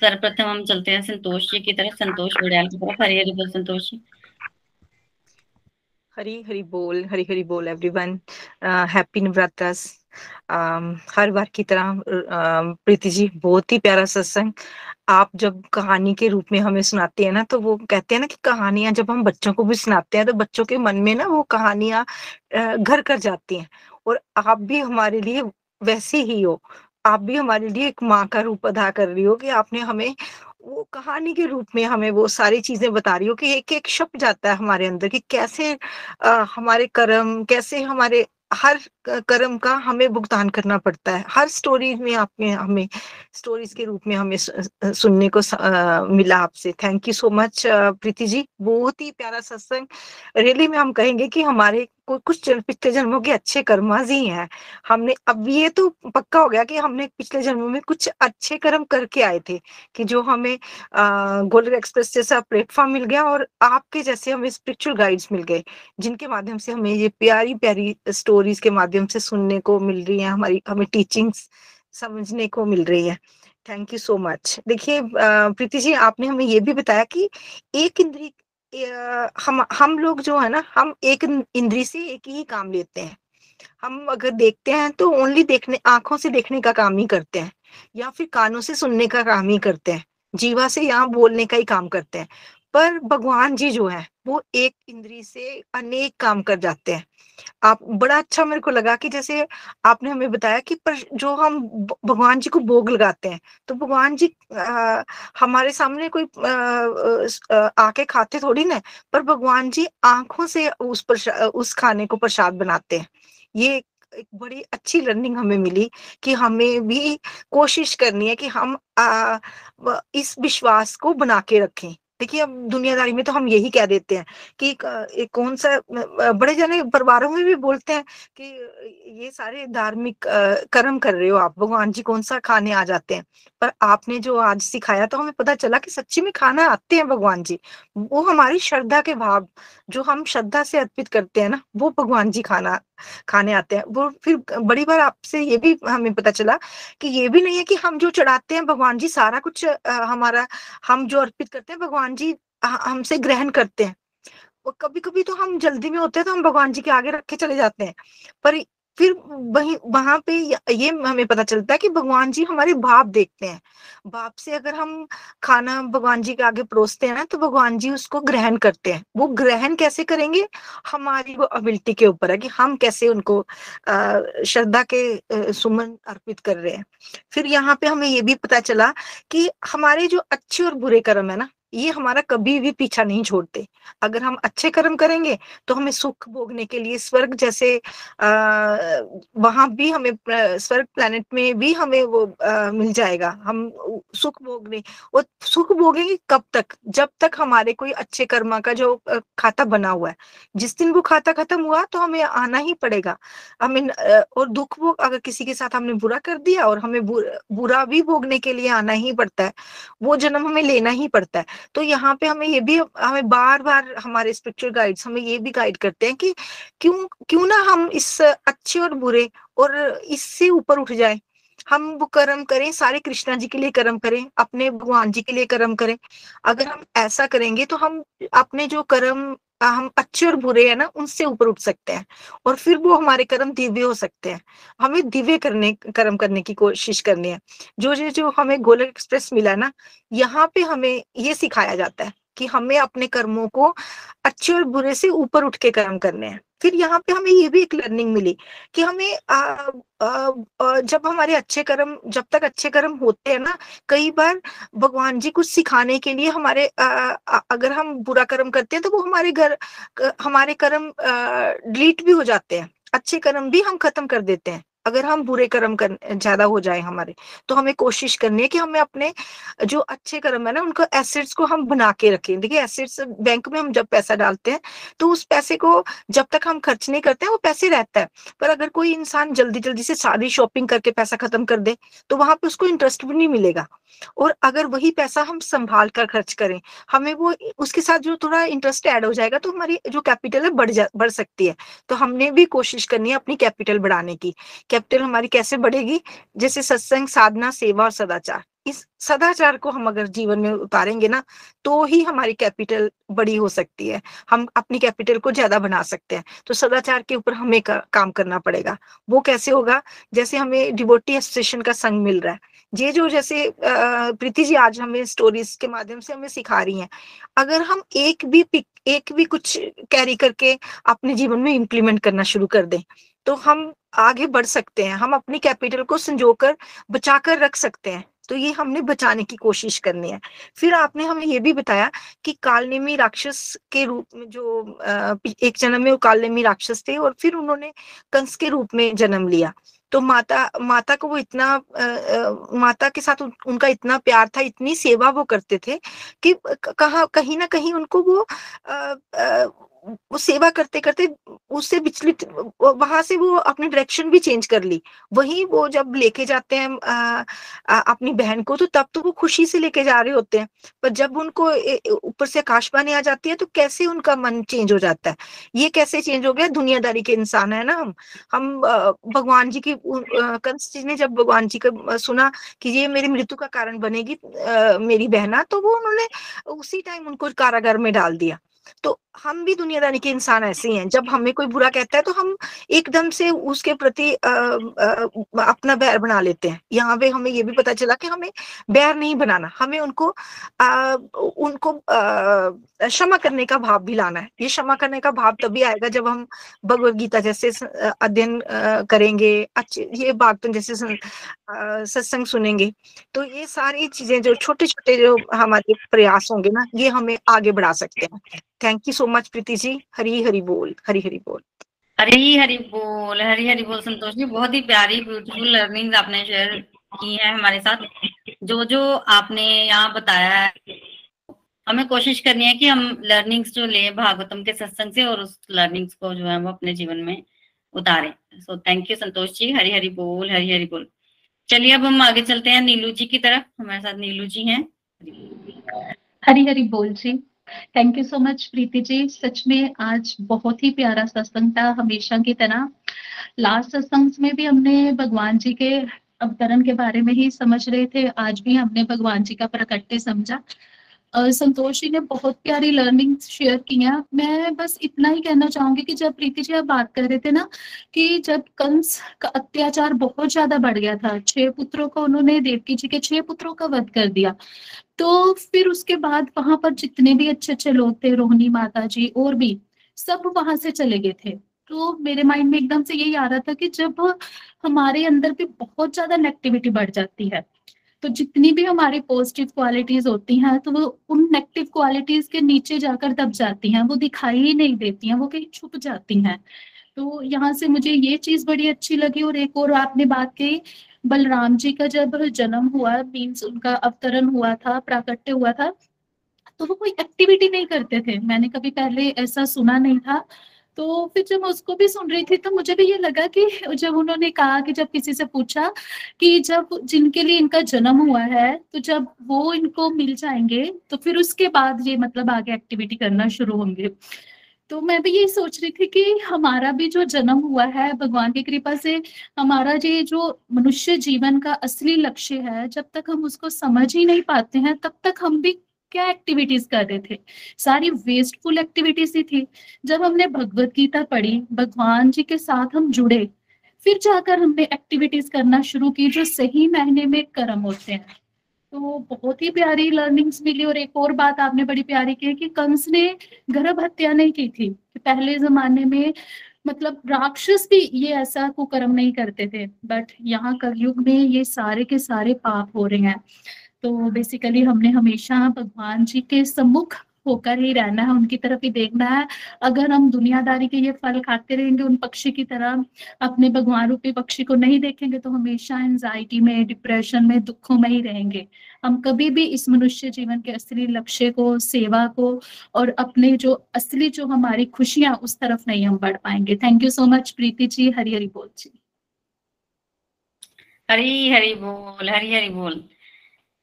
सर्वप्रथम हम चलते हैं संतोष जी की तरफ़। संतोष बड़ियाल की तरफ़। हरी हरी बोल संतोष जी हरी हरी बोल, हरी हरी बोल एवरीवन हैप्पी नवरात्रास। हर बार की तरह प्रीति जी बहुत ही प्यारा सत्संग। आप जब कहानी के रूप में हमें सुनाते हैं ना तो वो कहते हैं ना कि कहानियाँ जब हम बच्चों को भी सुनाते हैं तो बच्चों के मन में ना वो कहानियाँ घर कर जाती हैं। और आप भी हमारे लिए वैसे ही हो। आप भी हमारे लिए एक माँ का रूप अदा कर रही हो कि आपने हमें वो कहानी के रूप में हमें वो सारी चीज़ें बता रही हो कि एक एक शब्द जाता है हमारे अंदर कि कैसे आ, हमारे कर्म कैसे हमारे हर कर्म का हमें भुगतान करना पड़ता है। हर स्टोरी में आपने हमें स्टोरीज के रूप में हमें सुनने को आ, मिला आपसे। Thank you so much Preeti ji. बहुत ही प्यारा सत्संग। रियली में हम कहेंगे कि हमारे कुछ पिछले जन्मों के अच्छे कर्माज ही हैं। हमने, अब ये तो पक्का हो गया कि हमने पिछले जन्मों में कुछ अच्छे कर्म करके आए थे, कि जो हमें गोल्डन एक्सप्रेस जैसा प्लेटफॉर्म मिल गया और आपके जैसे हमें स्पिरिचुअल गाइड्स मिल गए, जिनके माध्यम से हमें ये प्यारी प्यारी स्टोरीज के माध्यम से सुनने को मिल रही है, हमारी, हमें टीचिंग्स समझने को मिल रही है। Thank you so much. देखिए प्रीति जी, आपने हमें ये भी बताया कि एक इंद्री हम हम लोग जो है ना, हम एक इंद्री से एक ही काम लेते हैं। हम अगर देखते हैं तो ओनली देखने, आँखों से देखने का काम ही करते हैं, या फिर कानों से सुनने का काम ही करते हैं, जीवा से यहाँ बोलने का ही काम करते हैं। पर भगवान जी जो है वो एक इंद्री से अनेक काम कर जाते हैं। आप बड़ा अच्छा मेरे को लगा कि जैसे आपने हमें बताया कि पर जो हम भगवान जी को भोग लगाते हैं तो भगवान जी आ, हमारे सामने कोई आके खाते थोड़ी ना पर भगवान जी आँखों से उस उस खाने को प्रसाद बनाते हैं। ये एक बड़ी अच्छी लर्निंग हमें मिली कि हमें भी कोशिश करनी है कि हम आ, इस विश्वास को बना के रखें। देखिए, अब दुनियादारी में तो हम यही कह देते हैं कि एक कौन सा बड़े जने परिवारों में भी बोलते हैं कि ये सारे धार्मिक कर्म कर रहे हो आप, भगवान जी कौन सा खाने आ जाते हैं? पर आपने जो आज सिखाया तो हमें पता चला कि सच्ची में खाना आते हैं भगवान जी। वो हमारी श्रद्धा के भाव, जो हम श्रद्धा से अर्पित करते हैं ना, वो भगवान जी खाना खाने आते हैं। वो फिर बड़ी बार आपसे ये भी हमें पता चला कि ये भी नहीं है कि हम जो चढ़ाते हैं, भगवान जी सारा कुछ हमारा, हम जो अर्पित करते हैं, भगवान जी हमसे ग्रहण करते हैं। कभी कभी तो हम जल्दी में होते हैं तो हम भगवान जी के आगे रख के चले जाते हैं। पर फिर वही, वहाँ पे ये हमें पता चलता है कि भगवान जी हमारे भाव देखते हैं। भाव से अगर हम खाना भगवान जी के आगे परोसते हैं ना तो भगवान जी उसको ग्रहण करते हैं। वो ग्रहण कैसे करेंगे? हमारी वो अबिलिटी के ऊपर है कि हम कैसे उनको श्रद्धा के सुमन अर्पित कर रहे हैं। फिर यहाँ पे हमें ये भी पता चला कि हमारे जो अच्छे और बुरे कर्म है ना ये हमारा कभी भी पीछा नहीं छोड़ते। अगर हम अच्छे कर्म करेंगे तो हमें सुख भोगने के लिए स्वर्ग जैसे वहाँ भी हमें स्वर्ग प्लेनेट में भी हमें वो आ, मिल जाएगा। हम सुख भोगने और सुख भोगेंगे कब तक? जब तक हमारे कोई अच्छे कर्मा का जो खाता बना हुआ है। जिस दिन वो खाता खत्म हुआ तो हमें आना ही पड़ेगा। हमें और दुख भोग अगर किसी के साथ हमने बुरा कर दिया और हमें बुरा भी भोगने के लिए आना ही पड़ता है वो जन्म हमें लेना ही पड़ता है। तो यहाँ पे हमें ये भी, हमें बार बार हमारे स्पिरिचुअल गाइड्स हमें ये भी गाइड करते हैं कि क्यों क्यों ना हम इस अच्छे और बुरे और इससे ऊपर उठ जाए। हम वो कर्म करें, सारे कृष्णा जी के लिए कर्म करें, अपने भगवान जी के लिए कर्म करें। अगर हम ऐसा करेंगे तो हम अपने जो कर्म हम अच्छे और बुरे है ना, उनसे ऊपर उठ सकते हैं। और फिर वो हमारे कर्म दिव्य हो सकते हैं। हमें दिव्य करने, कर्म करने की कोशिश करनी है। जो जो जो हमें गोलक एक्सप्रेस मिला ना, यहाँ पे हमें ये सिखाया जाता है कि हमें अपने कर्मों को अच्छे और बुरे से ऊपर उठ के कर्म करने हैं। फिर यहाँ पे हमें ये भी एक लर्निंग मिली कि हमें आ, आ, आ, जब हमारे अच्छे कर्म जब तक अच्छे कर्म होते हैं ना कई बार भगवान जी कुछ सिखाने के लिए हमारे आ, आ, अगर हम बुरा कर्म करते हैं तो वो हमारे घर हमारे कर्म डिलीट भी हो जाते हैं। अच्छे कर्म भी हम खत्म कर देते हैं। अगर हम बुरे कर्म कर, ज़्यादा हो जाए हमारे तो हमें कोशिश करनी है कि हमें अपने जो अच्छे कर्म है ना, उनको एसेट्स को हम बना के रखें। देखिए एसेट्स बैंक में हम जब पैसा डालते हैं तो उस पैसे को जब तक हम खर्च नहीं करते हैं, वो पैसे रहता है। पर अगर कोई इंसान जल्दी जल्दी से सारी शॉपिंग करके पैसा खत्म कर दे तो वहाँ पे उसको इंटरेस्ट भी नहीं मिलेगा। और अगर वही पैसा हम संभाल कर खर्च करें, हमें वो उसके साथ जो थोड़ा इंटरेस्ट ऐड हो जाएगा तो हमारी जो कैपिटल है, बढ़ जा, बढ़ सकती है। तो हमने भी कोशिश करनी है अपनी कैपिटल बढ़ाने की। कैपिटल हमारी कैसे बढ़ेगी? जैसे सत्संग साधना सेवा और सदाचार। इस सदाचार को हम अगर जीवन में उतारेंगे ना तो ही हमारी कैपिटल बड़ी हो सकती है। हम अपनी कैपिटल को ज़्यादा बना सकते हैं। तो सदाचार के ऊपर हमें का, काम करना पड़ेगा। वो कैसे होगा? जैसे हमें डिवोटी एसोसिएशन का संग मिल रहा है। ये जो जैसे प्रीति जी आज हमें स्टोरीज के माध्यम से हमें सिखा रही हैं। अगर हम एक भी पिक एक भी कुछ कैरी करके अपने जीवन में इम्प्लीमेंट करना शुरू कर दें तो हम आगे बढ़ सकते हैं। हम अपनी कैपिटल को संजोकर बचाकर रख सकते हैं। तो ये हमने बचाने की कोशिश करनी है। फिर आपने हमें ये भी बताया कि कालनेमी राक्षस के रूप में जो एक जन्म में वो कालनेमी राक्षस थे और फिर उन्होंने कंस के रूप में जन्म लिया। तो माता माता को वो इतना आ, माता के साथ उन, उनका इतना प्यार था इतनी सेवा वो करते थे कि कहा कहीं ना कहीं उनको वो आ, आ, वो सेवा करते करते उससे विचलित वहाँ से वो अपने डायरेक्शन भी चेंज कर ली। वही वो जब लेके जाते हैं आ, अपनी बहन को तो तब तो वो खुशी से लेके जा रहे होते हैं। पर जब उनको ऊपर से आकाशवाणी आ जाती है तो कैसे उनका मन चेंज हो जाता है? ये कैसे चेंज हो गया? दुनियादारी के इंसान है ना हम। हम भगवान जी की कंस जी ने जब भगवान जी का सुना कि ये मेरी मृत्यु का कारण बनेगी मेरी बहना तो वो उन्होंने उसी टाइम उनको कारागार में डाल दिया। तो हम भी दुनियादारी के इंसान ऐसे ही हैं। जब हमें कोई बुरा कहता है तो हम एकदम से उसके प्रति आ, आ, अपना बैर बना लेते हैं। यहाँ पे हमें ये भी पता चला कि हमें बैर नहीं बनाना हमें उनको आ, उनको क्षमा करने का भाव भी लाना है। ये क्षमा करने का भाव तभी आएगा जब हम भगवत गीता जैसे अध्ययन करेंगे अच्छे ये बात जैसे सत्संग सुनेंगे। तो ये सारी चीज़ें जो छोटे छोटे जो हमारे प्रयास होंगे ना ये हमें आगे बढ़ा सकते हैं। Thank you so much Preeti ji Hari Hari बोल हरी हरी बोल हरी हरी बोल हरी हरी बोल संतोष जी बहुत ही प्यारी ब्यूटीफुल लर्निंग आपने शेयर की है हमारे साथ। जो जो आपने यहाँ बताया है हमें कोशिश करनी है कि हम लर्निंग्स जो ले भागवतम के सत्संग से और उस लर्निंग्स को जो है वो अपने जीवन में उतारें। So thank you Santosh ji Hari Hari बोल हरी हरी बोल चलिए अब हम आगे चलते हैं। नीलू जी की तरफ़। हमारे साथ नीलू जी हैं। हरी हरी बोल जी। Thank you so much Preeti ji सच में आज बहुत ही प्यारा सत्संग था हमेशा की तरह। लास्ट सत्संग में भी हमने भगवान जी के अवतरण के बारे में ही समझ रहे थे। आज भी हमने भगवान जी का प्रकट्य समझा। संतोष जी ने बहुत प्यारी लर्निंग शेयर किया मैं बस इतना ही कहना चाहूँगी कि जब प्रीति जी आप बात कर रहे थे ना कि जब कंस का अत्याचार बहुत ज़्यादा बढ़ गया था, छह पुत्रों को उन्होंने, देवकी जी के छह पुत्रों का वध कर दिया तो फिर उसके बाद वहाँ पर जितने भी अच्छे अच्छे लोग थे, रोहिणी माता जी और भी, सब वहाँ से चले गए थे। तो मेरे माइंड में एकदम से यही आ रहा था कि जब हमारे अंदर भी बहुत ज़्यादा नेगेटिविटी बढ़ जाती है तो जितनी भी हमारी पॉजिटिव क्वालिटीज होती हैं तो वो उन नेगेटिव क्वालिटीज के नीचे जाकर दब जाती हैं, वो दिखाई ही नहीं देती हैं, वो कहीं छुप जाती हैं। तो यहाँ से मुझे ये चीज़ बड़ी अच्छी लगी और एक और आपने बात की बलराम जी का जब जन्म हुआ मीन्स उनका अवतरण हुआ था, प्राकट्य हुआ था तो वो कोई एक्टिविटी नहीं करते थे। मैंने कभी पहले ऐसा सुना नहीं था तो फिर जब उसको भी सुन रही थी तो मुझे भी ये लगा कि जब उन्होंने कहा कि जब किसी से पूछा कि जब जिनके लिए इनका जन्म हुआ है तो जब वो इनको मिल जाएँगे तो फिर उसके बाद ये मतलब आगे एक्टिविटी करना शुरू होंगे। तो मैं भी यही सोच रही थी कि हमारा भी जो जन्म हुआ है, भगवान की कृपा से हमारा ये जो मनुष्य जीवन का असली लक्ष्य है, जब तक हम उसको समझ ही नहीं पाते हैं, तब तक हम भी क्या एक्टिविटीज़ कर रहे थे? सारी वेस्टफुल एक्टिविटीज़ ही थी। जब हमने भगवत गीता पढ़ी, भगवान जी के साथ हम जुड़े, फिर जाकर हमने एक्टिविटीज़ करना शुरू की, जो सही महीने में कर्म होते हैं। तो बहुत ही प्यारी लर्निंग्स मिली और एक और बात आपने बड़ी प्यारी की कि कंस ने गर्भ हत्या नहीं की थी पहले जमाने में मतलब राक्षस भी ये ऐसा कुकर्म नहीं करते थे बट यहाँ कलयुग में ये सारे के सारे पाप हो रहे हैं। तो बेसिकली हमने हमेशा भगवान जी के सम्मुख होकर ही रहना है, उनकी तरफ़ ही देखना है। अगर हम दुनियादारी के ये फल खाते रहेंगे, उन पक्षी की तरह अपने भगवान रूपी पक्षी को नहीं देखेंगे तो हमेशा एंजाइटी में डिप्रेशन में, दुखों में ही रहेंगे। हम कभी भी इस मनुष्य जीवन के असली लक्ष्य को, सेवा को और अपने जो असली जो हमारी खुशियाँ, उस तरफ़ नहीं हम बढ़ पाएँगे। Thank you so much Preeti ji. Hari Hari बोल जी। हरी हरी बोल हरी हरी बोल।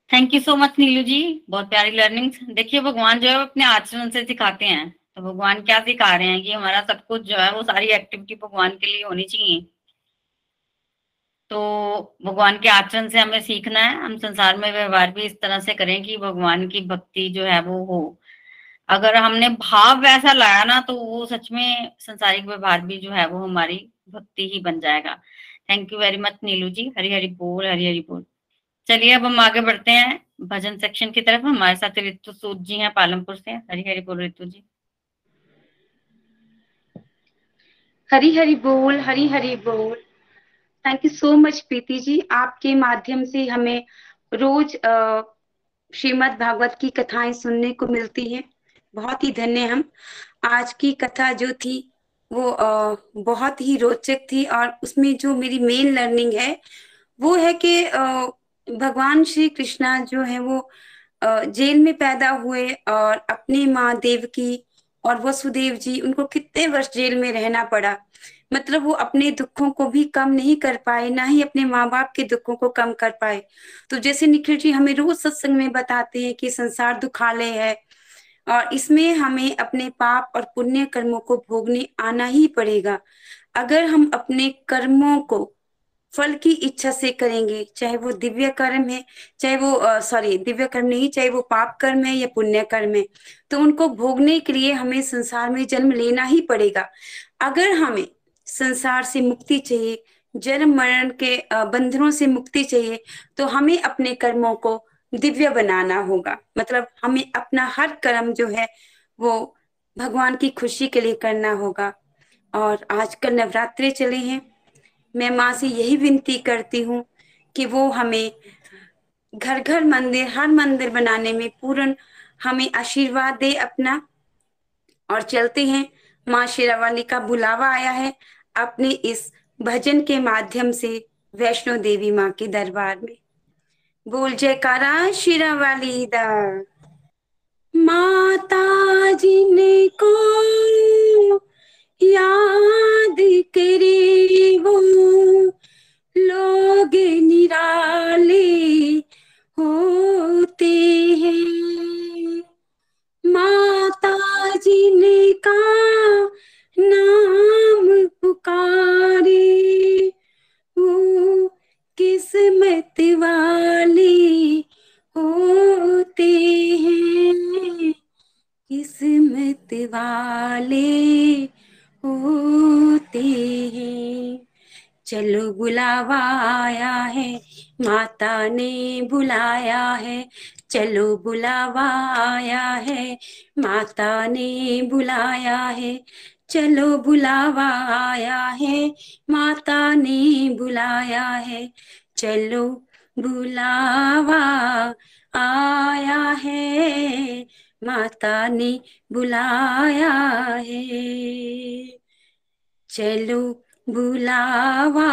Thank you so much Neelu ji बहुत प्यारी लर्निंग देखिए, भगवान जो है अपने आचरण से सिखाते हैं। तो भगवान क्या सिखा रहे हैं कि हमारा सब कुछ जो है वो सारी एक्टिविटी भगवान के लिए होनी चाहिए। तो भगवान के आचरण से हमें सीखना है। हम संसार में व्यवहार भी इस तरह से करें कि भगवान की भक्ति जो है वो हो। अगर हमने भाव वैसा लाया ना तो वो सच में संसारिक व्यवहार भी जो है वो हमारी भक्ति ही बन जाएगा। Thank you very much Neelu ji Hari Hari बोल हरी हरी बोल। चलिए अब हम आगे बढ़ते हैं। भजन सेक्शन की तरफ़। हमारे साथ ऋतु सूद जी हैं पालमपुर से हरी हरी बोल ऋतु जी। हरी हरी बोल हरी हरी बोल। Thank you so much Preeti ji. आपके माध्यम से हमें रोज श्रीमद् भागवत की कथाएँ सुनने को मिलती हैं। बहुत ही धन्य हम। आज की कथा जो थी वो आ, बहुत ही रोचक थी और उसमें जो मेरी मेन लर्निंग है वो है कि भगवान श्री कृष्णा जो है वो जेल में पैदा हुए और अपनी माँ देवकी और वसुदेव जी, उनको कितने वर्ष जेल में रहना पड़ा। मतलब वो अपने दुखों को भी कम नहीं कर पाए, ना ही अपने माँ बाप के दुखों को कम कर पाए। तो जैसे निखिल जी हमें रोज सत्संग में बताते हैं कि संसार दुखालय है और इसमें हमें अपने पाप और पुण्य कर्मों को भोगने आना ही पड़ेगा। अगर हम अपने कर्मों को फल की इच्छा से करेंगे, चाहे वो दिव्य कर्म है, चाहे वो सॉरी दिव्य कर्म नहीं, चाहे वो पाप कर्म है या पुण्य कर्म है तो उनको भोगने के लिए हमें संसार में जन्म लेना ही पड़ेगा। अगर हमें संसार से मुक्ति चाहिए, जन्म मरण के बंधनों से मुक्ति चाहिए तो हमें अपने कर्मों को दिव्य बनाना होगा। मतलब हमें अपना हर कर्म जो है, वो भगवान की खुशी के लिए करना होगा। और आजकल नवरात्रे चले हैं मैं माँ से यही विनती करती हूँ कि वो हमें घर घर मंदिर, हर मंदिर बनाने में पूर्ण हमें आशीर्वाद दे अपना। और चलते हैं, माँ शेरावाली का बुलावा आया है अपने इस भजन के माध्यम से वैष्णो देवी माँ के दरबार में। बोल जयकारा शिरा वाली दा। माता जिनको याद करे वो लोग निराले होते हैं। माता जी ने का नाम पुकारे, वो किस्मत वाले होते हैं। किस्मत वाले होते हैं। चलो बुलावा आया है, माता ने बुलाया है। चलो बुलावा आया है, माता ने बुलाया है। चलो बुलावा आया है, माता ने बुलाया है। चलो बुलावा आया है माता ने बुलाया है। चलो बुलावा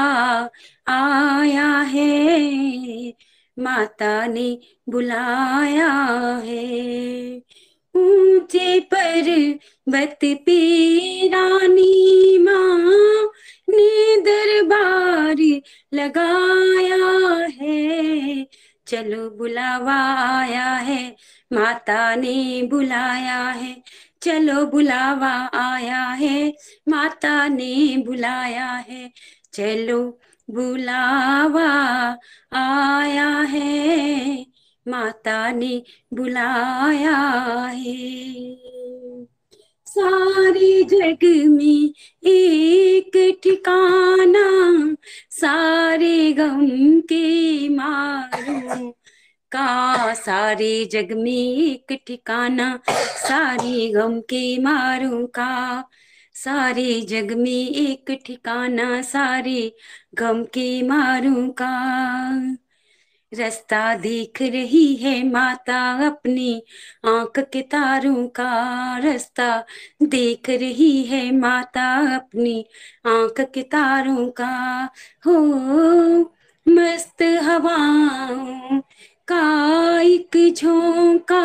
आया है। माता ने बुलाया है। ऊँचे पर बत पे रानी माँ ने दरबार लगाया है। चलो बुलावा आया है। माता ने बुलाया है, चलो बुलावा आया है। माता ने बुलाया है, चलो बुलावा आया है। माता ने बुलाया है। सारे जग में एक ठिकाना, सारे गम के मारो का सारे जग में एक ठिकाना, सारे गम के मारो का। सारे जग में एक ठिकाना, सारे गम के मारू का। रास्ता देख रही है माता अपनी आँख के तारों का। रास्ता देख रही है माता अपनी आँख के तारों का। हो मस्त हवाओं का, एक झोंका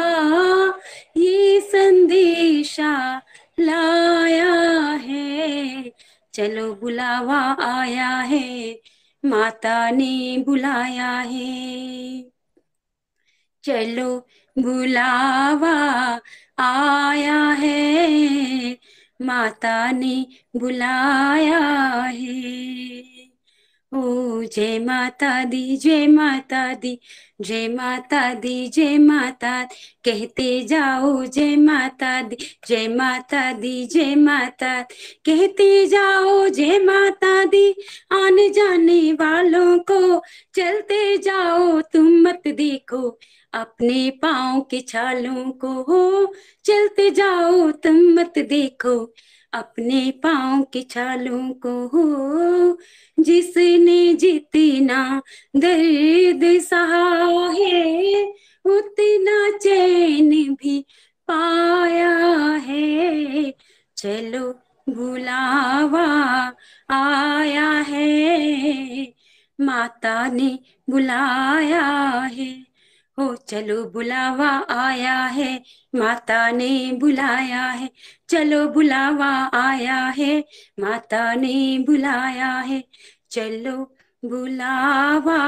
ये संदेशा लाया है। चलो बुलावा आया है, माता ने बुलाया है। चलो बुलावा आया है, माता ने बुलाया है। ओ जय माता दी, जय माता दी, जय माता दी, जय माता कहते जाओ जय माता दी, जय माता दी, जय माता कहते जाओ जय माता दी, आने जाने वालों को। चलते जाओ, तुम मत देखो, अपने पाँव के छालों को हो। चलते जाओ, तुम मत देखो अपने पाँव के छालों को हो, जिसने जितना दर्द सहा है, उतना चैन भी पाया है। चलो बुलावा आया है, माता ने बुलाया है। हो चलो बुलावा आया है, माता ने बुलाया है। चलो बुलावा आया है, माता ने बुलाया है। चलो बुलावा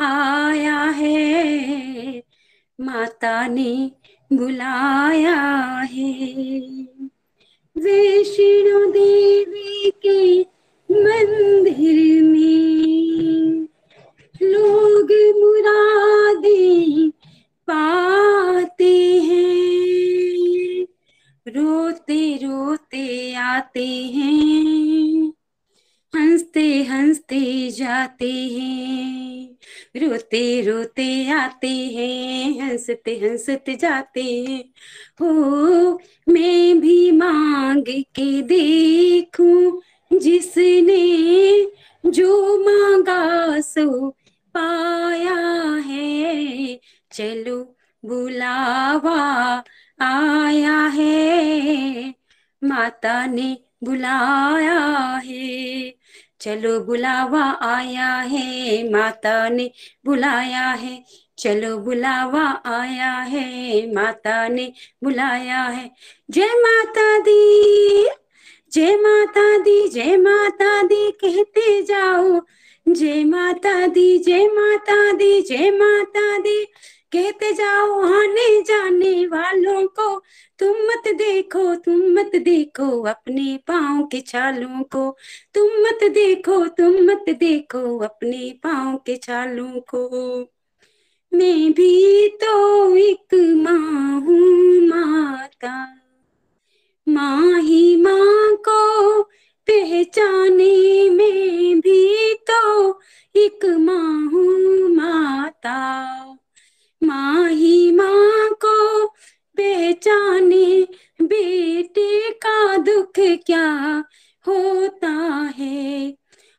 आया है, माता ने बुलाया है। वैष्णो देवी के मंदिर में लोग मुरादे पाते हैं। रोते रोते आते हैं। हँसते हँसते जाते हैं। रोते रोते आते हैं, हँसते हँसते जाते हैं। हो, मैं भी मांग के देखूँ जिसने जो मांगा सो पाया है, चलो बुलावा आया है। माता ने बुलाया है, चलो बुलावा आया है। माता ने बुलाया है, चलो बुलावा आया है। माता ने बुलाया है। जय माता दी, जय माता दी, जय माता दी, कहते जाओ। जय माता दी, जय माता दी, जय माता दी। कहते जाओ आने जाने वालों को। तुम मत देखो, तुम मत देखो अपने पाँव के छालों को। तुम मत देखो, तुम मत देखो अपने पाँव के छालों को। मैं भी तो एक माँ हूँ माता। माँ ही माँ को पहचाने में भी तो एक माँ हूँ माता। माँ ही माँ को पहचाने बेटे का दुख क्या होता है?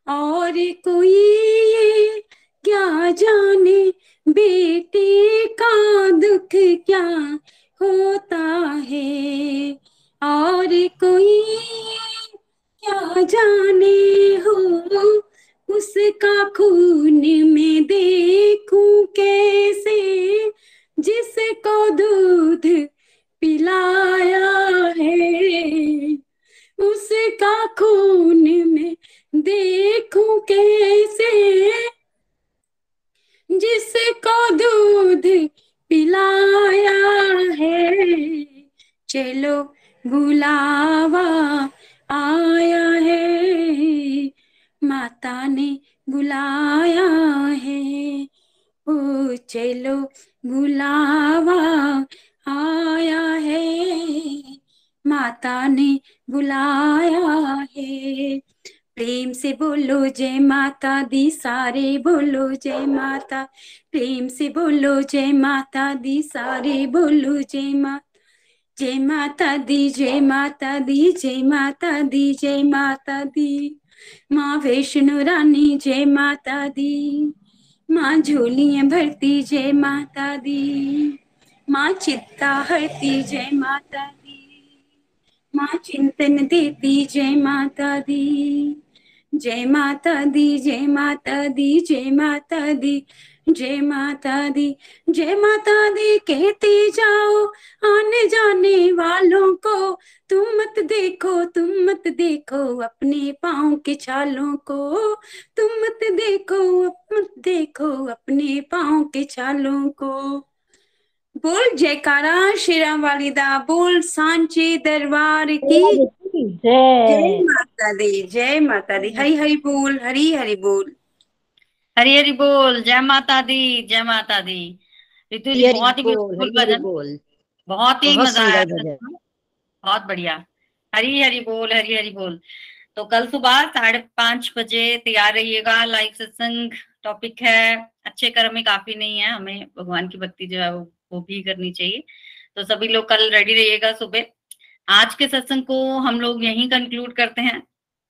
और कोई ये क्या जाने बेटे का दुख क्या होता है? और कोई क्या जाने हो उसका खून में देखूँ कैसे? जिसको दूध पिलाया है उसका खून में देखूँ कैसे? जिसको दूध पिलाया है, चलो बुलावा आया है, माता ने बुलाया है। ओ, चलो बुलावा, आया है, माता ने बुलाया है। प्रेम से बोलो जय माता दी, सारे बोलो जय माता। प्रेम से बोलो जय माता दी, सारे बोलो जय माता। जय माता दी जय माता दी जय माता दी जय माता दी माँ वैष्णो रानी जय माता दी माँ झोलियाँ भरती जय माता दी माँ चित्ता हरती जय माता दी माँ चिंतन देती जय माता दी जय माता दी जय माता दी जय माता दी जय माता दी जय माता दी कहते जाओ आने जाने वालों को। तुम मत देखो तुम मत देखो अपने पाँव के छालों को। तुम मत देखो मत देखो अपने पाँव के छालों को। बोल जयकारा शेरा वालिदा बोल सांचे दरबार की। जय माता दी जय माता दी। हरी हरी बोल हरी हरी बोल। हरी हरी बोल। जय माता दी जय माता दी। रितु जी बहुत ही ब्यूटीफुल भजन। बहुत ही मज़ा आया। बहुत बढ़िया। हरी हरी बोल हरी हरी बोल। तो कल सुबह साढ़े पाँच बजे तैयार रहिएगा। लाइव सत्संग टॉपिक है। अच्छे कर्म काफ़ी नहीं है। हमें भगवान की भक्ति जो है वो, वो भी करनी चाहिए। तो सभी लोग कल रेडी रहिएगा सुबह। आज के सत्संग को हम लोग यहीं कंक्लूड करते हैं।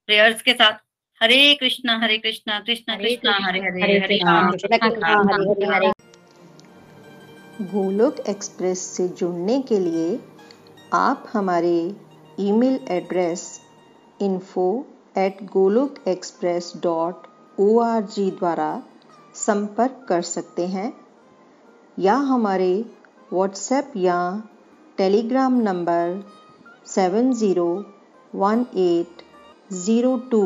प्रेयर्स के साथ। हरे कृष्णा हरे कृष्णा कृष्णा कृष्णा हरे हरे हरे राम गोलोक एक्सप्रेस से जुड़ने के लिए आप हमारे email address info at Golok express dot O R G द्वारा संपर्क कर सकते हैं या हमारे व्हाट्सएप या Telegram number seven zero one eight zero two